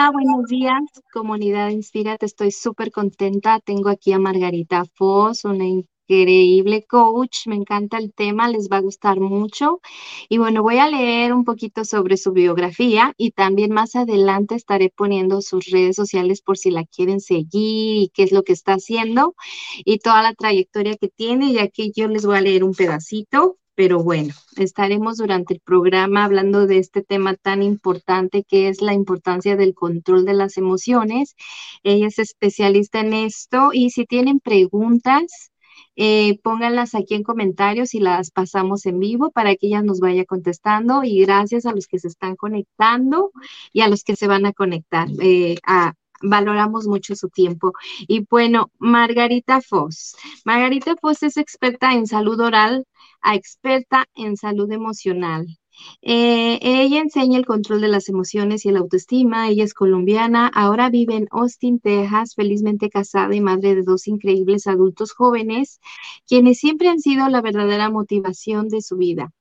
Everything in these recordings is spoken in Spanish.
Hola, buenos días, comunidad Inspírate. Estoy súper contenta. Tengo aquí a Margarita Foss, una increíble coach. Me encanta el tema, les va a gustar mucho. Y bueno, voy a leer un poquito sobre su biografía y también más adelante estaré poniendo sus redes sociales por si la quieren seguir y qué es lo que está haciendo y toda la trayectoria que tiene, ya que yo les voy a leer un pedacito pero bueno, estaremos durante el programa hablando de este tema tan importante que es la importancia del control de las emociones. Ella es especialista en esto y si tienen preguntas, eh, pónganlas aquí en comentarios y las pasamos en vivo para que ella nos vaya contestando. Y gracias a los que se están conectando y a los que se van a conectar. Eh, valoramos mucho su tiempo. Y bueno, Margarita Foss. Margarita Foss es experta en salud oral, a experta en salud emocional. Eh, ella enseña el control de las emociones y la autoestima. Ella es colombiana, ahora vive en Austin, Texas, felizmente casada y madre de dos increíbles adultos jóvenes, quienes siempre han sido la verdadera motivación de su vida.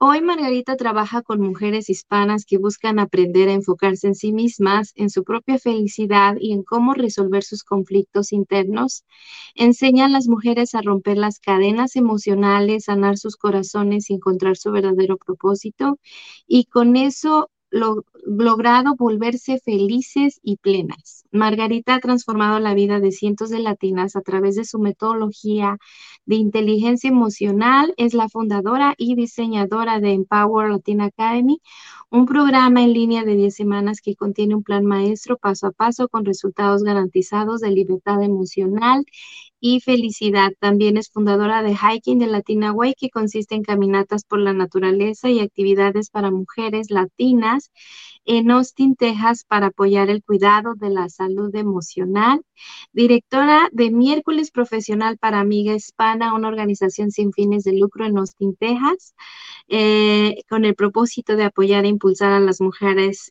Hoy Margarita trabaja con mujeres hispanas que buscan aprender a enfocarse en sí mismas, en su propia felicidad y en cómo resolver sus conflictos internos. Enseña a las mujeres a romper las cadenas emocionales, sanar sus corazones y encontrar su verdadero propósito. Y con eso logrado volverse felices y plenas. Margarita ha transformado la vida de cientos de latinas a través de su metodología de inteligencia emocional. Es la fundadora y diseñadora de Empower Latin Academy, un programa en línea de 10 semanas que contiene un plan maestro paso a paso con resultados garantizados de libertad emocional y felicidad. También es fundadora de Hiking de Latina Way, que consiste en caminatas por la naturaleza y actividades para mujeres latinas en Austin, Texas, para apoyar el cuidado de la salud emocional. Directora de Miércoles Profesional para Amiga Hispana, una organización sin fines de lucro en Austin, Texas, eh, con el propósito de apoyar e impulsar a las mujeres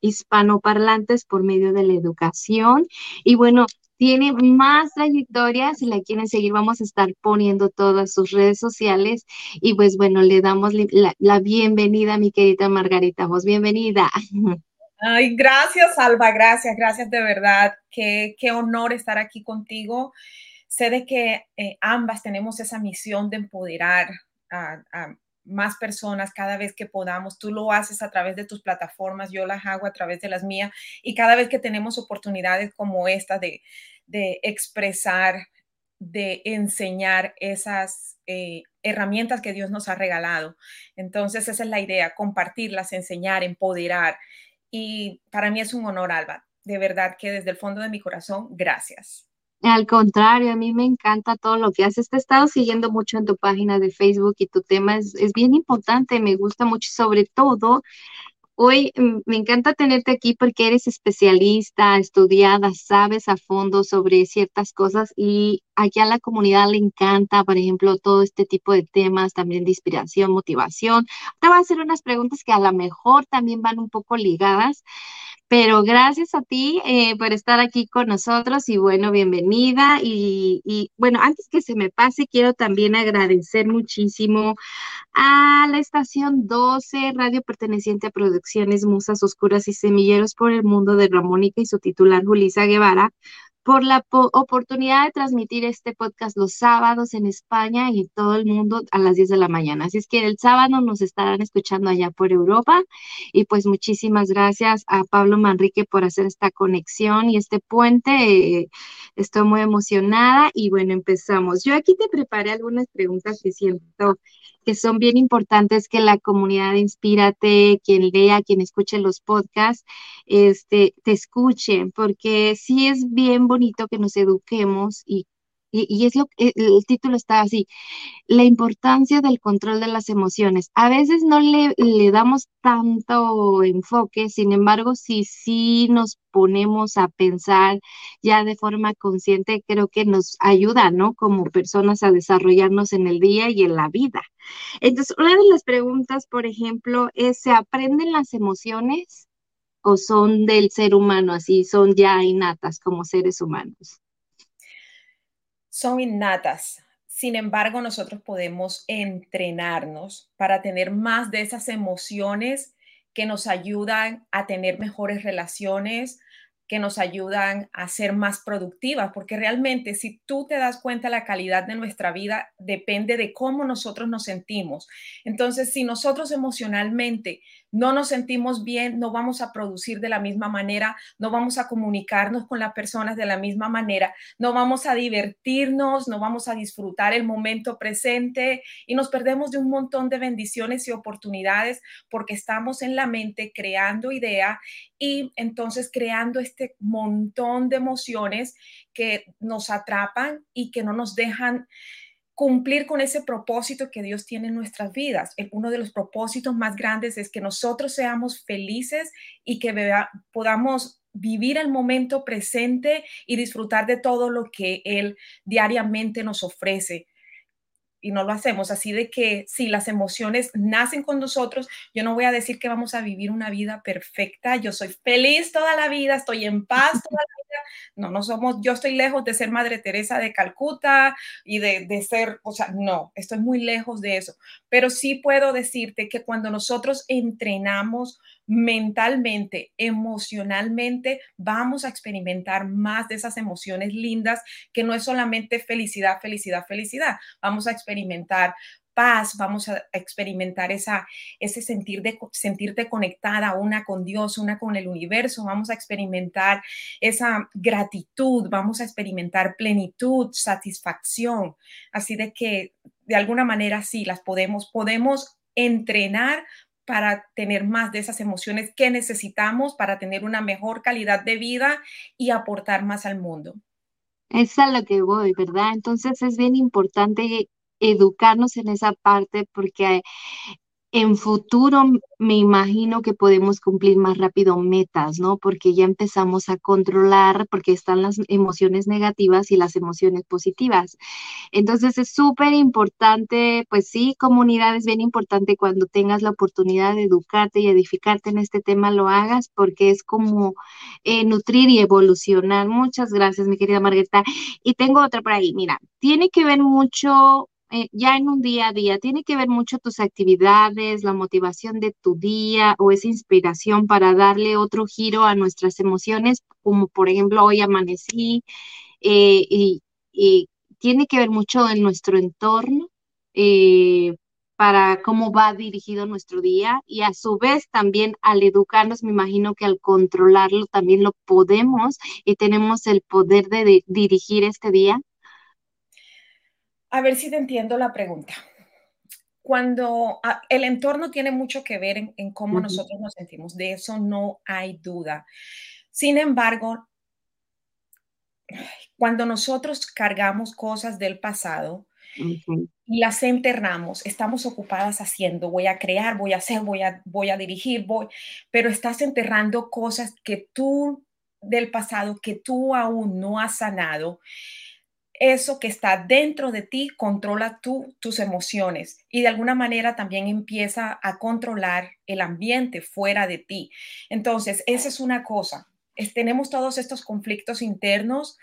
hispanoparlantes por medio de la educación. Y bueno, tiene más trayectoria, si la quieren seguir, vamos a estar poniendo todas sus redes sociales y pues bueno, le damos la, bienvenida a mi querida Margarita Vos, bienvenida. Ay, gracias, Alba, gracias, gracias de verdad. Qué, qué honor estar aquí contigo. Sé de que eh, ambas tenemos esa misión de empoderar a, a más personas cada vez que podamos. Tú lo haces a través de tus plataformas, yo las hago a través de las mías y cada vez que tenemos oportunidades como esta de, de expresar, de enseñar esas eh, herramientas que Dios nos ha regalado. Entonces, esa es la idea, compartirlas, enseñar, empoderar. Y para mí es un honor, Alba. De verdad que desde el fondo de mi corazón, gracias. Al contrario, a mí me encanta todo lo que haces. Te he estado siguiendo mucho en tu página de Facebook y tu tema es, es bien importante, me gusta mucho, sobre todo Hoy mm, me encanta tenerte aquí porque eres especialista, estudiada, sabes a fondo sobre ciertas cosas y aquí a la comunidad le encanta, por ejemplo, todo este tipo de temas, también de inspiración, motivación. Te voy a hacer unas preguntas que a lo mejor también van un poco ligadas, pero gracias a ti eh, por estar aquí con nosotros y bueno, bienvenida. Y, y, bueno, antes que se me pase, quiero también agradecer muchísimo a la estación 12, radio perteneciente a Producciones Musas Oscuras y Semilleros por el Mundo de Ramónica y su titular Julisa Guevara por la oportunidad de transmitir este podcast los sábados en España y todo el mundo a las 10 de la mañana. Así es que el sábado nos estarán escuchando allá por Europa y pues muchísimas gracias a Pablo Manrique por hacer esta conexión y este puente. estoy muy emocionada y bueno, empezamos. Yo aquí te preparé algunas preguntas que siento que son bien importantes que la comunidad Inspírate, quien lea, quien escuche los podcasts, este, te escuchen, porque sí es bien bonito que nos eduquemos y y, es lo que el título está así, la importancia del control de las emociones. A veces no le, le damos tanto enfoque, sin embargo, si sí nos ponemos a pensar ya de forma consciente, creo que nos ayuda, ¿no? Como personas a desarrollarnos en el día y en la vida. Entonces, una de las preguntas, por ejemplo, es, ¿se aprenden las emociones o son del ser humano, así son ya innatas como seres humanos? Son innatas. Sin embargo, nosotros podemos entrenarnos para tener más de esas emociones que nos ayudan a tener mejores relaciones, que nos ayudan a ser más productivas, porque realmente si tú te das cuenta, la calidad de nuestra vida depende de cómo nosotros nos sentimos. Entonces, si nosotros emocionalmente no nos sentimos bien, no vamos a producir de la misma manera, no vamos a comunicarnos con las personas de la misma manera, no vamos a divertirnos, no vamos a disfrutar el momento presente y nos perdemos de un montón de bendiciones y oportunidades porque estamos en la mente creando idea y entonces creando este montón de emociones que nos atrapan y que no nos dejan cumplir con ese propósito que Dios tiene en nuestras vidas. Uno de los propósitos más grandes es que nosotros seamos felices y que podamos vivir el momento presente y disfrutar de todo lo que Él diariamente nos ofrece y no lo hacemos. Así de que si las emociones nacen con nosotros, yo no voy a decir que vamos a vivir una vida perfecta. Yo soy feliz toda la vida, estoy en paz toda la vida. No, no somos, yo estoy lejos de ser Madre Teresa de Calcuta y de, de ser, o sea, no, estoy muy lejos de eso. Pero sí puedo decirte que cuando nosotros entrenamos mentalmente, emocionalmente, vamos a experimentar más de esas emociones lindas que no es solamente felicidad, felicidad, felicidad. Vamos a experimentar paz, vamos a experimentar esa, ese sentir de, sentirte conectada una con Dios, una con el universo, vamos a experimentar esa gratitud, vamos a experimentar plenitud, satisfacción. Así de que de alguna manera sí las podemos, podemos entrenar para tener más de esas emociones que necesitamos para tener una mejor calidad de vida y aportar más al mundo. Es a lo que voy, ¿verdad? Entonces es bien importante educarnos en esa parte porque en futuro me imagino que podemos cumplir más rápido metas, ¿no? Porque ya empezamos a controlar, porque están las emociones negativas y las emociones positivas. Entonces es súper importante, pues sí, comunidad es bien importante cuando tengas la oportunidad de educarte y edificarte en este tema, lo hagas porque es como eh, nutrir y evolucionar. Muchas gracias, mi querida Margarita. Y tengo otra por ahí, mira, tiene que ver mucho eh, ya en un día a día, tiene que ver mucho tus actividades, la motivación de tu día o esa inspiración para darle otro giro a nuestras emociones, como por ejemplo hoy amanecí, eh, y, tiene que ver mucho en nuestro entorno. Eh, para cómo va dirigido nuestro día y a su vez también al educarnos, me imagino que al controlarlo también lo podemos y tenemos el poder de dirigir este día. A ver si te entiendo la pregunta. Cuando ah, el entorno tiene mucho que ver en, cómo nosotros nos sentimos, de eso no hay duda. Sin embargo, cuando nosotros cargamos cosas del pasado y las enterramos, estamos ocupadas haciendo, voy a crear, voy a hacer, voy a, voy a dirigir, voy, pero estás enterrando cosas que tú del pasado, que tú aún no has sanado eso que está dentro de ti controla tú, tus emociones y de alguna manera también empieza a controlar el ambiente fuera de ti. Entonces, esa es una cosa. tenemos todos estos conflictos internos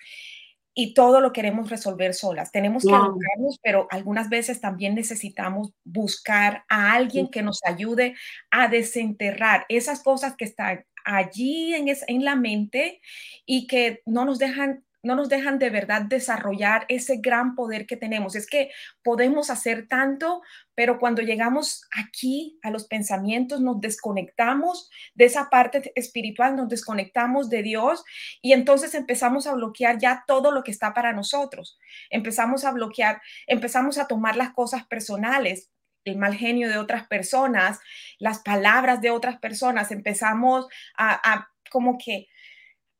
y todo lo queremos resolver solas. Tenemos que educarnos, pero algunas veces también necesitamos buscar a alguien que nos ayude a desenterrar esas cosas que están allí en, en la mente y que no nos dejan no nos dejan de verdad desarrollar ese gran poder que tenemos. Es que podemos hacer tanto, pero cuando llegamos aquí a los pensamientos nos desconectamos de esa parte espiritual, nos desconectamos de Dios y entonces empezamos a bloquear ya todo lo que está para nosotros. Empezamos a bloquear, empezamos a tomar las cosas personales, el mal genio de otras personas, las palabras de otras personas, empezamos a, a como que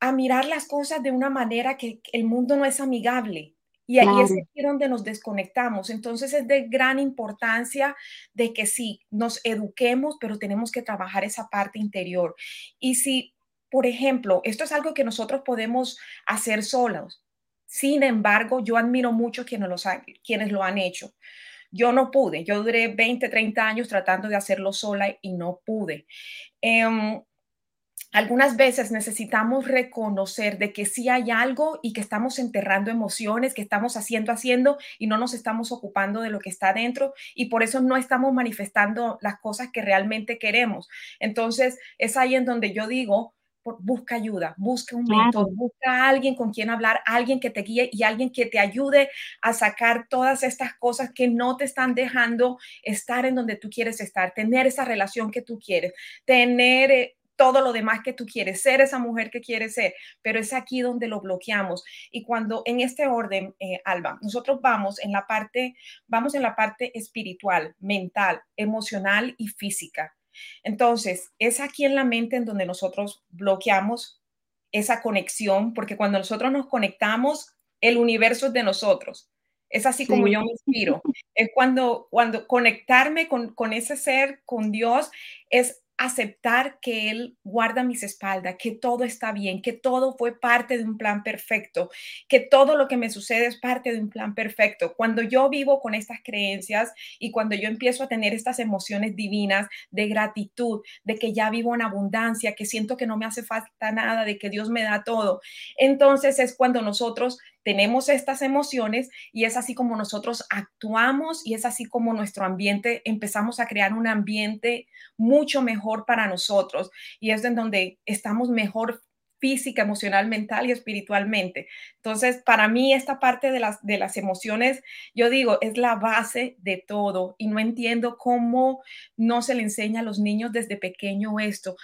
a mirar las cosas de una manera que el mundo no es amigable. Y ahí es aquí donde nos desconectamos. Entonces es de gran importancia de que sí, nos eduquemos, pero tenemos que trabajar esa parte interior. Y si, por ejemplo, esto es algo que nosotros podemos hacer solos. Sin embargo, yo admiro mucho quienes, los quienes lo han hecho. Yo no pude. Yo duré 20, 30 años tratando de hacerlo sola y no pude. Em, algunas veces necesitamos reconocer de que sí hay algo y que estamos enterrando emociones, que estamos haciendo, haciendo y no nos estamos ocupando de lo que está dentro y por eso no estamos manifestando las cosas que realmente queremos. Entonces, es ahí en donde yo digo, busca ayuda, busca un mentor, busca a alguien con quien hablar, alguien que te guíe y alguien que te ayude a sacar todas estas cosas que no te están dejando estar en donde tú quieres estar, tener esa relación que tú quieres, tener eh, todo lo demás que tú quieres, ser esa mujer que quieres ser, pero es aquí donde lo bloqueamos. Y cuando en este orden, eh, Alba, nosotros vamos en la parte, vamos en la parte espiritual, mental, emocional y física. Entonces, es aquí en la mente en donde nosotros bloqueamos esa conexión, porque cuando nosotros nos conectamos, el universo es de nosotros. Es así como yo me inspiro. Es cuando, cuando conectarme con, con ese ser, con Dios, es aceptar que Él guarda mis espaldas, que todo está bien, que todo fue parte de un plan perfecto, que todo lo que me sucede es parte de un plan perfecto. Cuando yo vivo con estas creencias y cuando yo empiezo a tener estas emociones divinas de gratitud, de que ya vivo en abundancia, que siento que no me hace falta nada, de que Dios me da todo, entonces es cuando nosotros tenemos estas emociones y es así como nosotros actuamos y es así como nuestro ambiente, empezamos a crear un ambiente mucho mejor para nosotros y es en donde estamos mejor física, emocional, mental y espiritualmente. Entonces, para mí esta parte de las, de las emociones, yo digo, es la base de todo y no entiendo cómo no se le enseña a los niños desde pequeño esto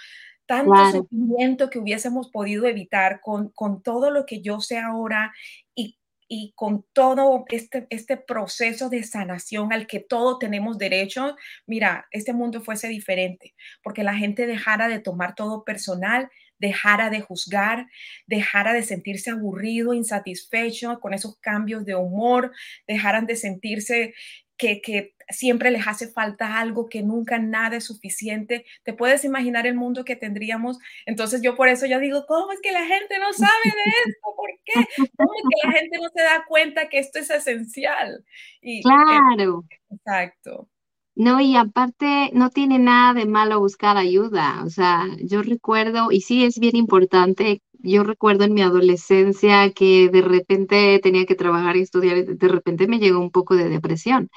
tanto sufrimiento que hubiésemos podido evitar con, con todo lo que yo sé ahora y, y con todo este, este proceso de sanación al que todos tenemos derecho, mira, este mundo fuese diferente, porque la gente dejara de tomar todo personal, dejara de juzgar, dejara de sentirse aburrido, insatisfecho con esos cambios de humor, dejaran de sentirse que, que siempre les hace falta algo, que nunca nada es suficiente. ¿Te puedes imaginar el mundo que tendríamos? Entonces yo por eso ya digo, ¿cómo es que la gente no sabe de esto? ¿Por qué? ¿Cómo es que la gente no se da cuenta que esto es esencial? Y, claro. exacto. No, y aparte no tiene nada de malo buscar ayuda. O sea, yo recuerdo, y sí es bien importante, yo recuerdo en mi adolescencia que de repente tenía que trabajar y estudiar, y de repente me llegó un poco de depresión.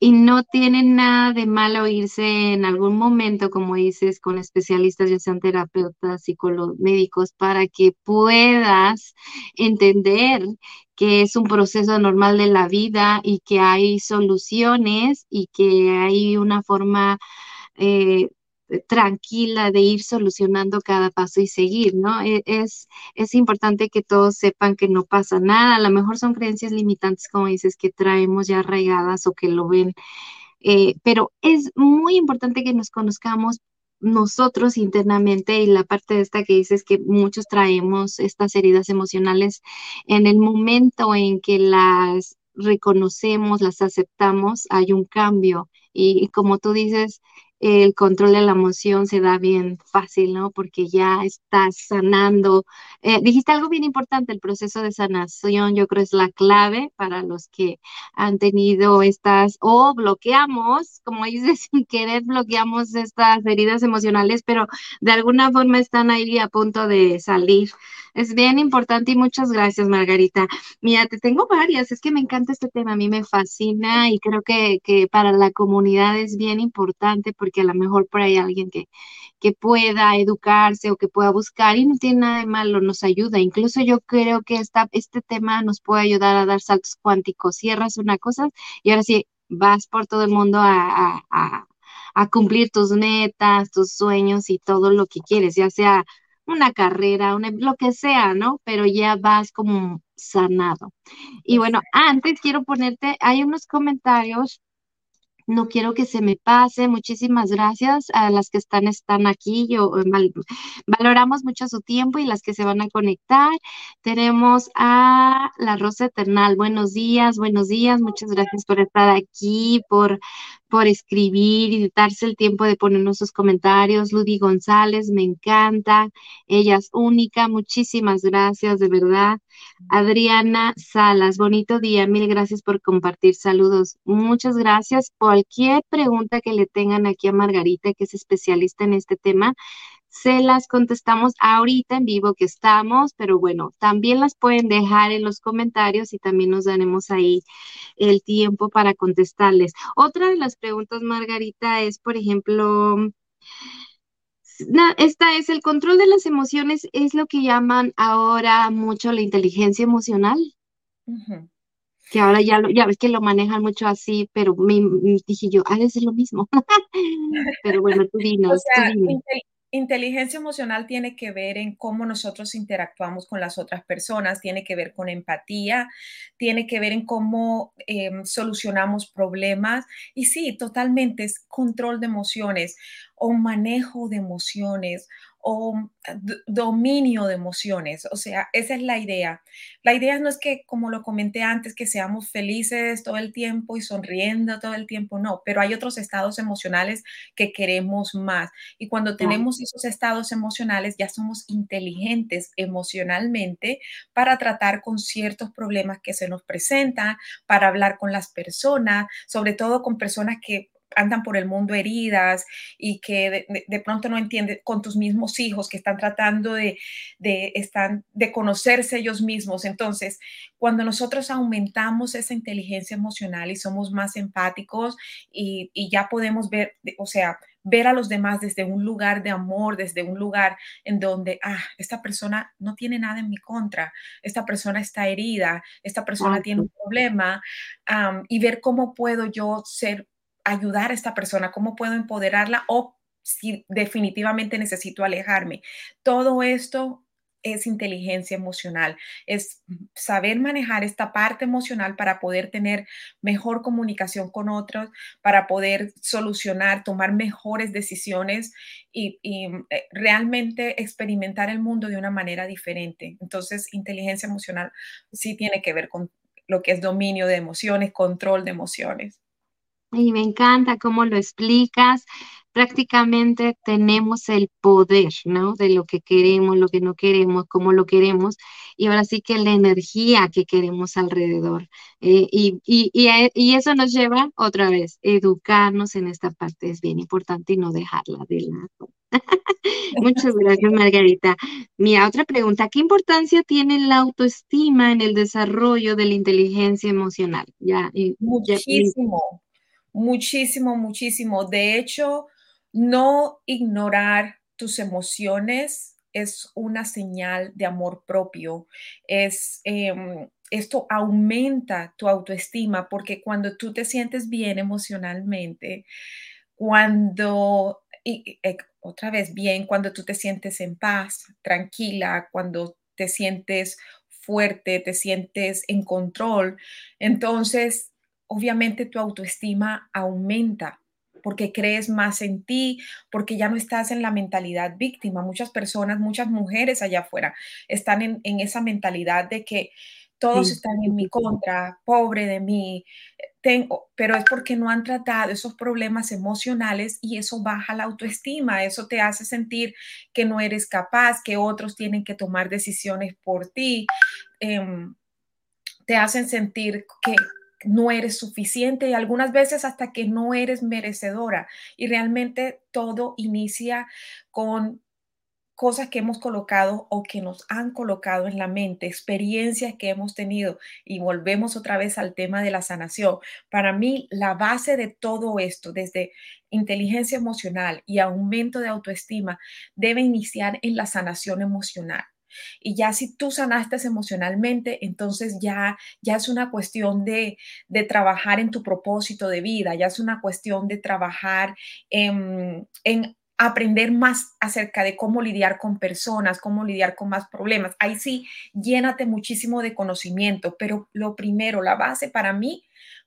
Y no tiene nada de malo irse en algún momento, como dices, con especialistas, ya sean terapeutas, psicólogos, médicos, para que puedas entender que es un proceso normal de la vida y que hay soluciones y que hay una forma eh, tranquila de ir solucionando cada paso y seguir, ¿no? E, es, es importante que todos sepan que no pasa nada, a lo mejor son creencias limitantes, como dices, que traemos ya arraigadas o que lo ven, eh, pero es muy importante que nos conozcamos nosotros internamente y la parte de esta que dices que muchos traemos estas heridas emocionales en el momento en que las reconocemos, las aceptamos, hay un cambio. Y como tú dices, el control de la emoción se da bien fácil, ¿no? Porque ya estás sanando. Eh, dijiste algo bien importante, el proceso de sanación, yo creo es la clave para los que han tenido estas, o bloqueamos, como dices, sin querer bloqueamos estas heridas emocionales, pero de alguna forma están ahí a punto de salir. Es bien importante y muchas gracias, Margarita. Mira, te tengo varias, es que me encanta este tema, a mí me fascina y creo que, que para la comunidad es bien importante porque a lo mejor por ahí alguien que, que pueda educarse o que pueda buscar y no tiene nada de malo, nos ayuda. Incluso yo creo que esta, este tema nos puede ayudar a dar saltos cuánticos. Cierras una cosa y ahora sí vas por todo el mundo a, a, a cumplir tus metas, tus sueños y todo lo que quieres, ya sea una carrera, lo que sea, ¿no? Pero ya vas como sanado. Y bueno, antes quiero ponerte, hay unos comentarios no quiero que se me pase. Muchísimas gracias a las que están, están aquí. Yo, eh, valoramos mucho su tiempo y las que se van a conectar. Tenemos a la Rosa Eternal. Buenos días, buenos días. Muchas gracias por estar aquí, por por escribir y darse el tiempo de ponernos sus comentarios. Ludy González, me encanta. Ella es única. Muchísimas gracias, de verdad. Adriana Salas, bonito día. Mil gracias por compartir. Saludos. Muchas gracias. Cualquier pregunta que le tengan aquí a Margarita, que es especialista en este tema, se las contestamos ahorita en vivo que estamos, pero bueno, también las pueden dejar en los comentarios y también nos daremos ahí el tiempo para contestarles. Otra de las preguntas, Margarita, es, por ejemplo, esta es el control de las emociones, es lo que llaman ahora mucho la inteligencia emocional. Que ahora ya, lo, ya ves que lo manejan mucho así, pero me, dije yo, ha de ser lo mismo. pero bueno, tú dinos. Inteligencia emocional tiene que ver en cómo nosotros interactuamos con las otras personas, tiene que ver con empatía, tiene que ver en cómo em, solucionamos problemas. Y sí, totalmente es control de emociones o manejo de emociones o dominio de emociones. O sea, esa es la idea. La idea no es que, como lo comenté antes, que seamos felices todo el tiempo y sonriendo todo el tiempo, no, pero hay otros estados emocionales que queremos más. Y cuando tenemos esos estados emocionales, ya somos inteligentes emocionalmente para tratar con ciertos problemas que se nos presentan, para hablar con las personas, sobre todo con personas que andan por el mundo heridas y que de, pronto no entienden con tus mismos hijos que están tratando de, de, están, de conocerse ellos mismos. Entonces, cuando nosotros aumentamos esa inteligencia emocional y somos más empáticos y, y ya podemos ver, o sea, ver a los demás desde un lugar de amor, desde un lugar en donde, ah, esta persona no tiene nada en mi contra, esta persona está herida, esta persona tiene un problema, y ver cómo puedo yo ser ayudar a esta persona, cómo puedo empoderarla o si definitivamente necesito alejarme. Todo esto es inteligencia emocional, es saber manejar esta parte emocional para poder tener mejor comunicación con otros, para poder solucionar, tomar mejores decisiones y, eh, realmente experimentar el mundo de una manera diferente. Entonces, inteligencia emocional sí tiene que ver con lo que es dominio de emociones, control de emociones. Y me encanta cómo lo explicas. Prácticamente tenemos el poder, ¿no? De lo que queremos, lo que no queremos, cómo lo queremos. Y ahora sí que la energía que queremos alrededor. Eh, y, y, y, eso nos lleva otra vez, educarnos en esta parte es bien importante y no dejarla de lado. Muchas gracias, Margarita. Mi otra pregunta, ¿qué importancia tiene la autoestima en el desarrollo de la inteligencia emocional? Ya, Muchísimo muchísimo, muchísimo. De hecho, no ignorar tus emociones es una señal de amor propio. Es, em, esto aumenta tu autoestima porque cuando tú te sientes bien emocionalmente, cuando, y, otra vez bien, cuando tú te sientes en paz, tranquila, cuando te sientes fuerte, te sientes en control, entonces obviamente tu autoestima aumenta porque crees más en ti, porque ya no estás en la mentalidad víctima. Muchas personas, muchas mujeres allá afuera están en, esa mentalidad de que todos están en mi contra, pobre de mí, tengo, pero es porque no han tratado esos problemas emocionales y eso baja la autoestima, eso te hace sentir que no eres capaz, que otros tienen que tomar decisiones por ti, em, te hacen sentir que no eres suficiente y algunas veces hasta que no eres merecedora. Y realmente todo inicia con cosas que hemos colocado o que nos han colocado en la mente, experiencias que hemos tenido. Y volvemos otra vez al tema de la sanación. Para mí, la base de todo esto, desde inteligencia emocional y aumento de autoestima, debe iniciar en la sanación emocional. Y ya si tú sanaste emocionalmente, entonces ya, ya es una cuestión de, trabajar en tu propósito de vida, ya es una cuestión de trabajar en, en aprender más acerca de cómo lidiar con personas, cómo lidiar con más problemas. Ahí sí, llénate muchísimo de conocimiento, pero lo primero, la base para mí,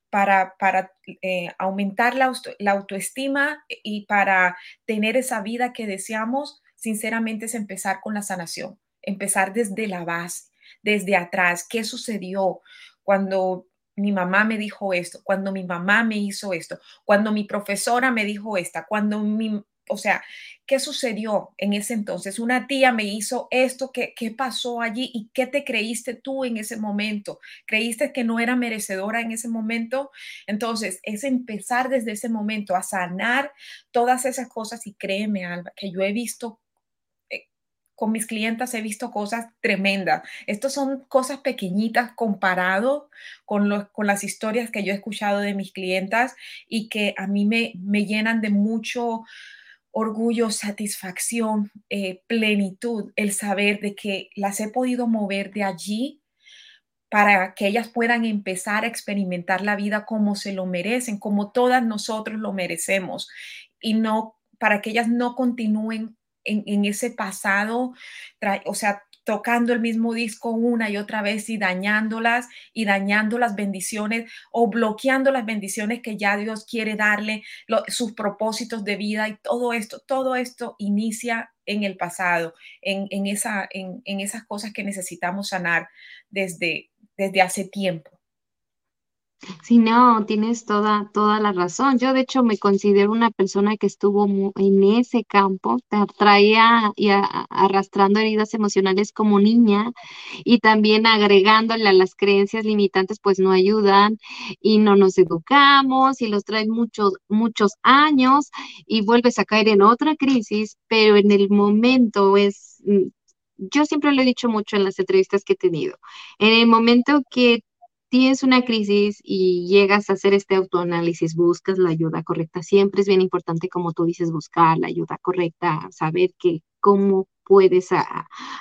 para, para eh, aumentar la autoestima y para tener esa vida que deseamos, sinceramente es empezar con la sanación empezar desde la base, desde atrás, qué sucedió cuando mi mamá me dijo esto, cuando mi mamá me hizo esto, cuando mi profesora me dijo esta, cuando mi, o sea, ¿qué sucedió en ese entonces? Una tía me hizo esto, ¿qué, ¿qué pasó allí? ¿Y qué te creíste tú en ese momento? ¿Creíste que no era merecedora en ese momento? Entonces, es empezar desde ese momento a sanar todas esas cosas y créeme, Alba, que yo he visto con mis clientas he visto cosas tremendas. Estas son cosas pequeñitas comparado con, con las historias que yo he escuchado de mis clientas y que a mí me, me llenan de mucho orgullo, satisfacción, eh, plenitud, el saber de que las he podido mover de allí para que ellas puedan empezar a experimentar la vida como se lo merecen, como todas nosotros lo merecemos, y no para que ellas no continúen en, ese pasado, o sea, tocando el mismo disco una y otra vez y dañándolas y dañando las bendiciones o bloqueando las bendiciones que ya Dios quiere darle, sus propósitos de vida y todo esto, todo esto inicia en el pasado, en, esa, en, en esas cosas que necesitamos sanar desde, desde hace tiempo. Sí, no, tienes toda, toda la razón. Yo, de hecho, me considero una persona que estuvo en ese campo, traía y arrastrando heridas emocionales como niña y también agregándole a las creencias limitantes, pues no ayudan y no nos educamos y los traes muchos, muchos años y vuelves a caer en otra crisis, pero en el momento es, mm, yo siempre lo he dicho mucho en las entrevistas que he tenido, en el momento que tienes una crisis y llegas a hacer este autoanálisis, buscas la ayuda correcta. Siempre es bien importante, como tú dices, buscar la ayuda correcta, saber que cómo puedes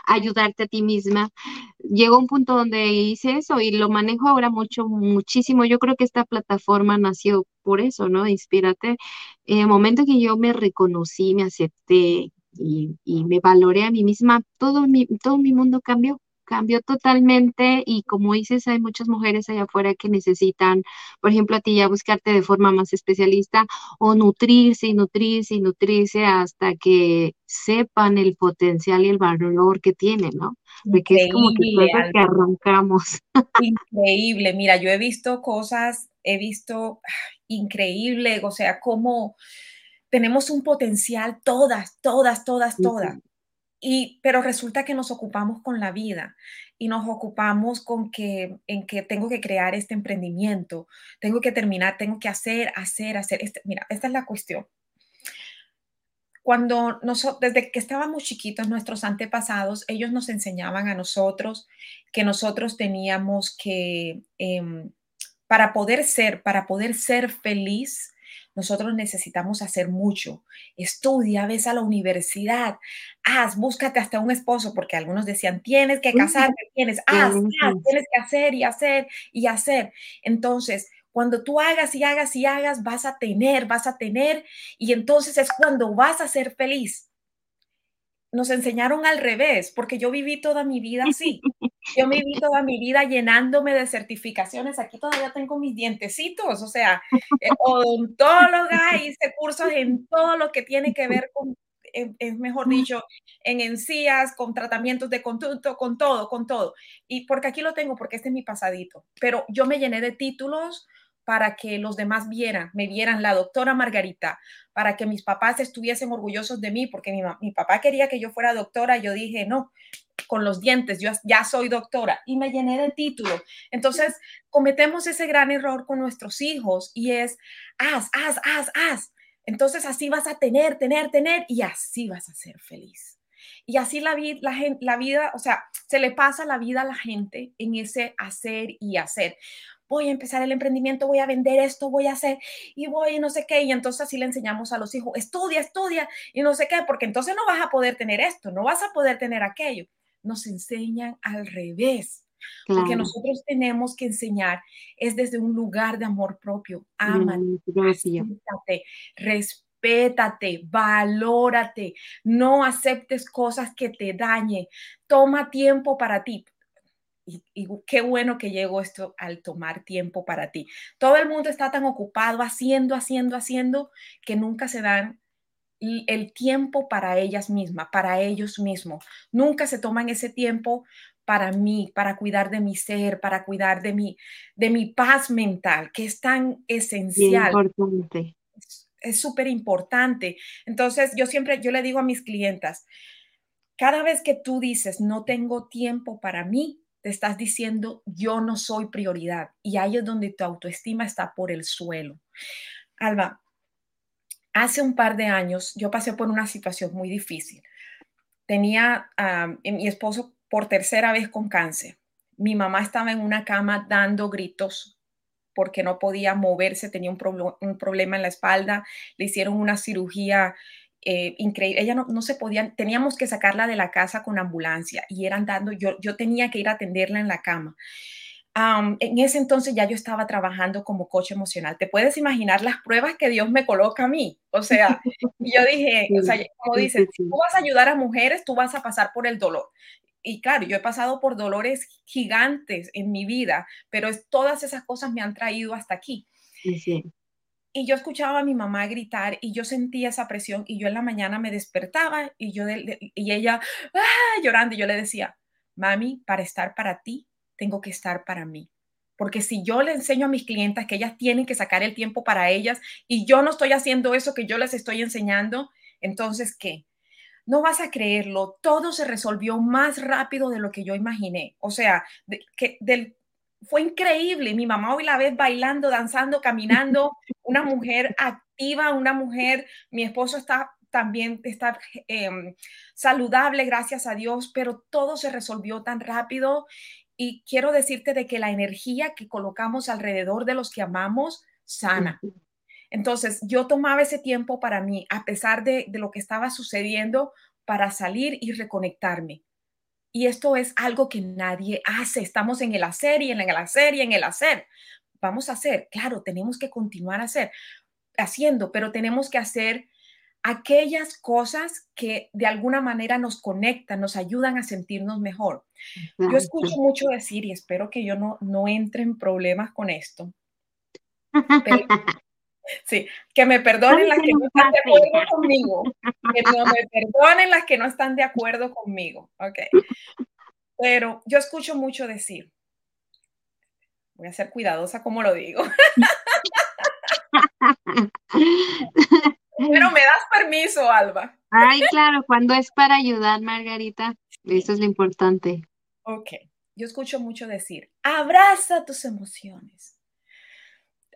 ayudarte a ti misma. Llegó un punto donde hice eso y lo manejo ahora mucho, muchísimo. Yo creo que esta plataforma nació por eso, ¿no? Inspírate. En el momento que yo me reconocí, me acepté y, me valoré a mí misma, todo mi, todo mi mundo cambió cambió totalmente y como dices, hay muchas mujeres allá afuera que necesitan, por ejemplo, a ti ya buscarte de forma más especialista o nutrirse y nutrirse y nutrirse hasta que sepan el potencial y el valor que tienen, ¿no? De que es como que cosas que arrancamos. Increíble, mira, yo he visto cosas, he visto increíble, o sea, como tenemos un potencial todas, todas, todas, todas. Y, pero resulta que nos ocupamos con la vida y nos ocupamos con que, en que tengo que crear este emprendimiento, tengo que terminar, tengo que hacer, hacer, hacer. Este, mira, esta es la cuestión. Cuando nosotros, desde que estábamos chiquitos, nuestros antepasados, ellos nos enseñaban a nosotros que nosotros teníamos que, em, para poder ser, para poder ser feliz, nosotros necesitamos hacer mucho. Estudia, ves a la universidad, haz, búscate hasta un esposo, porque algunos decían, tienes que casarte, tienes, haz, haz, tienes que hacer y hacer y hacer. Entonces, cuando tú hagas y hagas y hagas, vas a tener, vas a tener, y entonces es cuando vas a ser feliz. Nos enseñaron al revés, porque yo viví toda mi vida así. Yo me vi toda mi vida llenándome de certificaciones. Aquí todavía tengo mis dientecitos, o sea, eh, odontóloga, hice cursos en todo lo que tiene que ver con, es mejor dicho, en encías, con tratamientos de conducto, con todo, con todo. Y porque aquí lo tengo, porque este es mi pasadito. Pero yo me llené de títulos para que los demás vieran, me vieran la doctora Margarita, para que mis papás estuviesen orgullosos de mí, porque mi, papá quería que yo fuera doctora. Yo dije, no, con los dientes, yo ya soy doctora y me llené de título. Entonces, cometemos ese gran error con nuestros hijos y es, haz, haz, haz, haz. Entonces, así vas a tener, tener, tener y así vas a ser feliz. Y así la, vida, la vida, o sea, se le pasa la vida a la gente en ese hacer y hacer voy a empezar el emprendimiento, voy a vender esto, voy a hacer y voy y no sé qué. Y entonces así le enseñamos a los hijos, estudia, estudia y no sé qué, porque entonces no vas a poder tener esto, no vas a poder tener aquello nos enseñan al revés. Porque nosotros tenemos que enseñar es desde un lugar de amor propio. Ámate, respétate, respétate, valórate, no aceptes cosas que te dañen. Toma tiempo para ti. Y, y, qué bueno que llegó esto al tomar tiempo para ti. Todo el mundo está tan ocupado haciendo, haciendo, haciendo, que nunca se dan el tiempo para ellas mismas, para ellos mismos. Nunca se toman ese tiempo para mí, para cuidar de mi ser, para cuidar de mi, de mi paz mental, que es tan esencial. Importante. Es súper importante. Entonces, yo siempre, yo le digo a mis clientas, cada vez que tú dices, no tengo tiempo para mí, te estás diciendo, yo no soy prioridad. Y ahí es donde tu autoestima está por el suelo. Alba, hace un par de años yo pasé por una situación muy difícil. tenía mi esposo por tercera vez con cáncer. Mi mamá estaba en una cama dando gritos porque no podía moverse, tenía un problema en la espalda, le hicieron una cirugía eh, increíble. Ella no, se podía, teníamos que sacarla de la casa con ambulancia y eran dando, yo, yo tenía que ir a atenderla en la cama. en ese entonces ya yo estaba trabajando como coche emocional. Te puedes imaginar las pruebas que Dios me coloca a mí. O sea, yo dije, o sea, como dices, tú vas a ayudar a mujeres, tú vas a pasar por el dolor. Y claro, yo he pasado por dolores gigantes en mi vida, pero es, todas esas cosas me han traído hasta aquí. Sí. Y yo escuchaba a mi mamá gritar y yo sentía esa presión y yo en la mañana me despertaba y, yo y ella ¡ah! llorando y yo le decía, mami, para estar para ti, tengo que estar para mí. Porque si yo le enseño a mis clientas que ellas tienen que sacar el tiempo para ellas y yo no estoy haciendo eso que yo les estoy enseñando, entonces, ¿qué? No vas a creerlo, todo se resolvió más rápido de lo que yo imaginé. O sea, que del fue increíble. Mi mamá hoy la ves bailando, danzando, caminando, una mujer activa, una mujer, mi esposo está también está em, saludable, gracias a Dios, pero todo se resolvió tan rápido y quiero decirte de que la energía que colocamos alrededor de los que amamos sana. Entonces, yo tomaba ese tiempo para mí, a pesar de, de lo que estaba sucediendo, para salir y reconectarme. Y esto es algo que nadie hace. Estamos en el hacer y en el hacer y en el hacer. Vamos a hacer, claro, tenemos que continuar a hacer, haciendo, pero tenemos que hacer aquellas cosas que de alguna manera nos conectan, nos ayudan a sentirnos mejor. Yo escucho mucho decir, y espero que yo no, no entre en problemas con esto, Sí, que me perdonen las que no están de acuerdo conmigo. Que no me perdonen las que no están de acuerdo conmigo. Ok. Pero yo escucho mucho decir, voy a ser cuidadosa como lo digo. Pero me das permiso, Alba. Ay, claro, cuando es para ayudar, Margarita, eso es lo importante. Ok, yo escucho mucho decir, abraza tus emociones.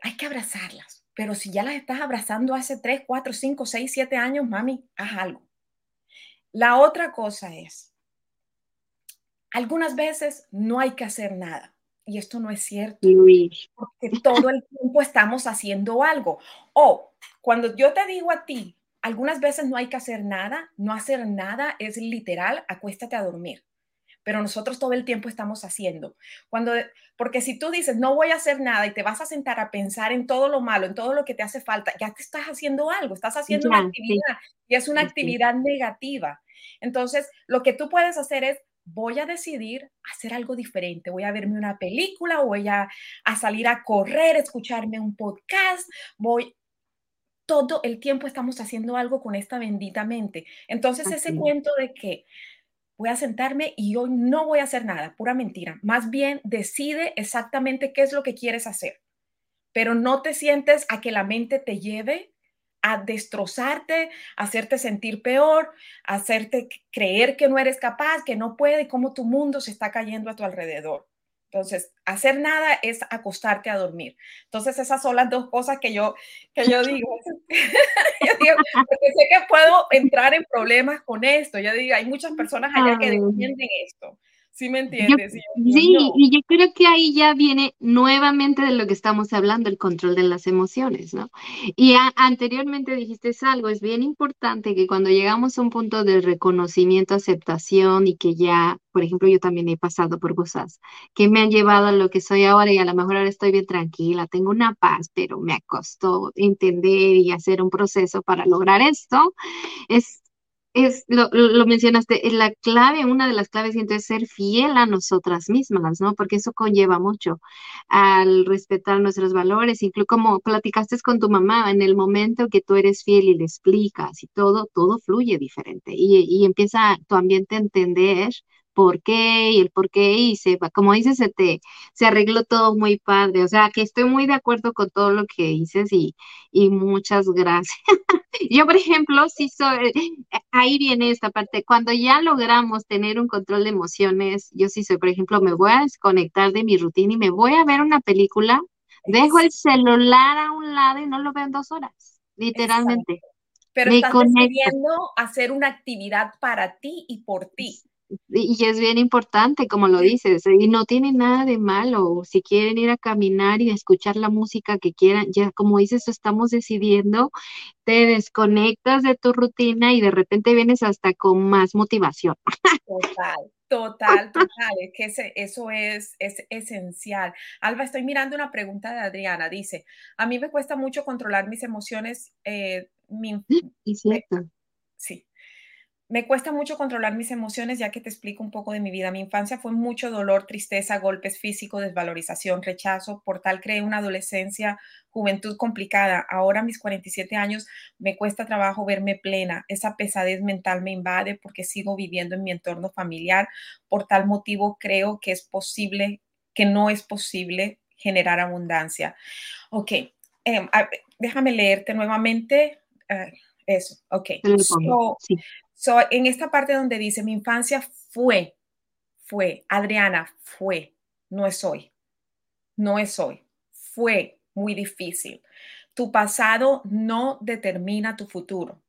Hay que abrazarlas pero si ya las estás abrazando hace 3, 4, 5, 6, 7 años, mami, haz algo. La otra cosa es, algunas veces no hay que hacer nada. Y esto no es cierto. Porque todo el tiempo estamos haciendo algo. O cuando yo te digo a ti, algunas veces no hay que hacer nada, no hacer nada es literal, acuéstate a dormir pero nosotros todo el tiempo estamos haciendo. Cuando, porque si tú dices, no voy a hacer nada y te vas a sentar a pensar en todo lo malo, en todo lo que te hace falta, ya te estás haciendo algo, estás haciendo una actividad y es una actividad negativa. Entonces, lo que tú puedes hacer es, voy a decidir hacer algo diferente, voy a verme una película, voy a, a salir a correr, escucharme un podcast, voy, todo el tiempo estamos haciendo algo con esta bendita mente. Entonces, ese cuento de que voy a sentarme y hoy no voy a hacer nada, pura mentira. Más bien decide exactamente qué es lo que quieres hacer, pero no te sientes a que la mente te lleve a destrozarte, a hacerte sentir peor, hacerte creer que no eres capaz, que no puede, cómo tu mundo se está cayendo a tu alrededor. Entonces, hacer nada es acostarte a dormir. Entonces, esas son las dos cosas que yo, que yo digo. yo digo, porque sé que puedo entrar en problemas con esto. Yo digo, hay muchas personas allá que defienden esto. ¿Sí me entiendes? sí, y yo creo que ahí ya viene nuevamente de lo que estamos hablando, el control de las emociones, ¿no? Y anteriormente dijiste algo, es bien importante que cuando llegamos a un punto de reconocimiento, aceptación y que ya, por ejemplo, yo también he pasado por cosas que me han llevado a lo que soy ahora y a lo mejor ahora estoy bien tranquila, tengo una paz, pero me costó entender y hacer un proceso para lograr esto, es es, lo, lo mencionaste, la clave, una de las claves es ser fiel a nosotras mismas, ¿no? Porque eso conlleva mucho al respetar nuestros valores, incluso como platicaste con tu mamá, en el momento que tú eres fiel y le explicas y todo, todo fluye diferente y, y empieza tu ambiente a entender por qué y el por qué y se como dices, se te, se arregló todo muy padre, o sea, que estoy muy de acuerdo con todo lo que dices y, y muchas gracias. Yo, por ejemplo, sí soy, ahí viene esta parte, cuando ya logramos tener un control de emociones, yo sí soy, por ejemplo, me voy a desconectar de mi rutina y me voy a ver una película, dejo el celular a un lado y no lo veo en dos horas, literalmente. pero estás decidiendo hacer una actividad para ti y por ti. Y es bien importante, como lo dices, y no tiene nada de malo. Si quieren ir a caminar y escuchar la música que quieran, ya como dices, estamos decidiendo, te desconectas de tu rutina y de repente vienes hasta con más motivación. Total, total, total. Es que eso es, es esencial. Alba, estoy mirando una pregunta de Adriana. Dice, a mí me cuesta mucho controlar mis emociones. Eh, y cierto. sí. Me cuesta mucho controlar mis emociones, ya que te explico un poco de mi vida. Mi infancia fue mucho dolor, tristeza, golpes físicos, desvalorización, rechazo. Por tal creé una adolescencia, juventud complicada. Ahora a mis 47 años me cuesta trabajo verme plena. Esa pesadez mental me invade porque sigo viviendo en mi entorno familiar. Por tal motivo creo que es posible, que no es posible generar abundancia. Ok, em, déjame leerte nuevamente. Eh, eso, ok. So, en esta parte donde dice, mi infancia fue, fue, Adriana, fue, no es hoy, no es hoy, fue muy difícil. Tu pasado no determina tu futuro.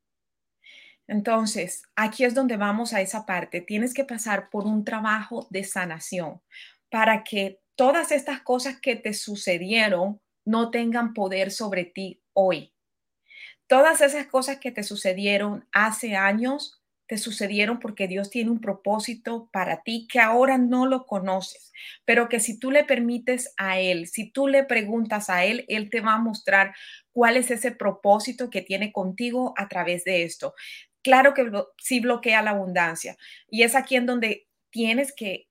Entonces, aquí es donde vamos a esa parte. Tienes que pasar por un trabajo de sanación para que todas estas cosas que te sucedieron no tengan poder sobre ti hoy. Todas esas cosas que te sucedieron hace años te sucedieron porque Dios tiene un propósito para ti que ahora no lo conoces, pero que si tú le permites a Él, si tú le preguntas a Él, Él te va a mostrar cuál es ese propósito que tiene contigo a través de esto. Claro que sí bloquea la abundancia y es aquí en donde tienes que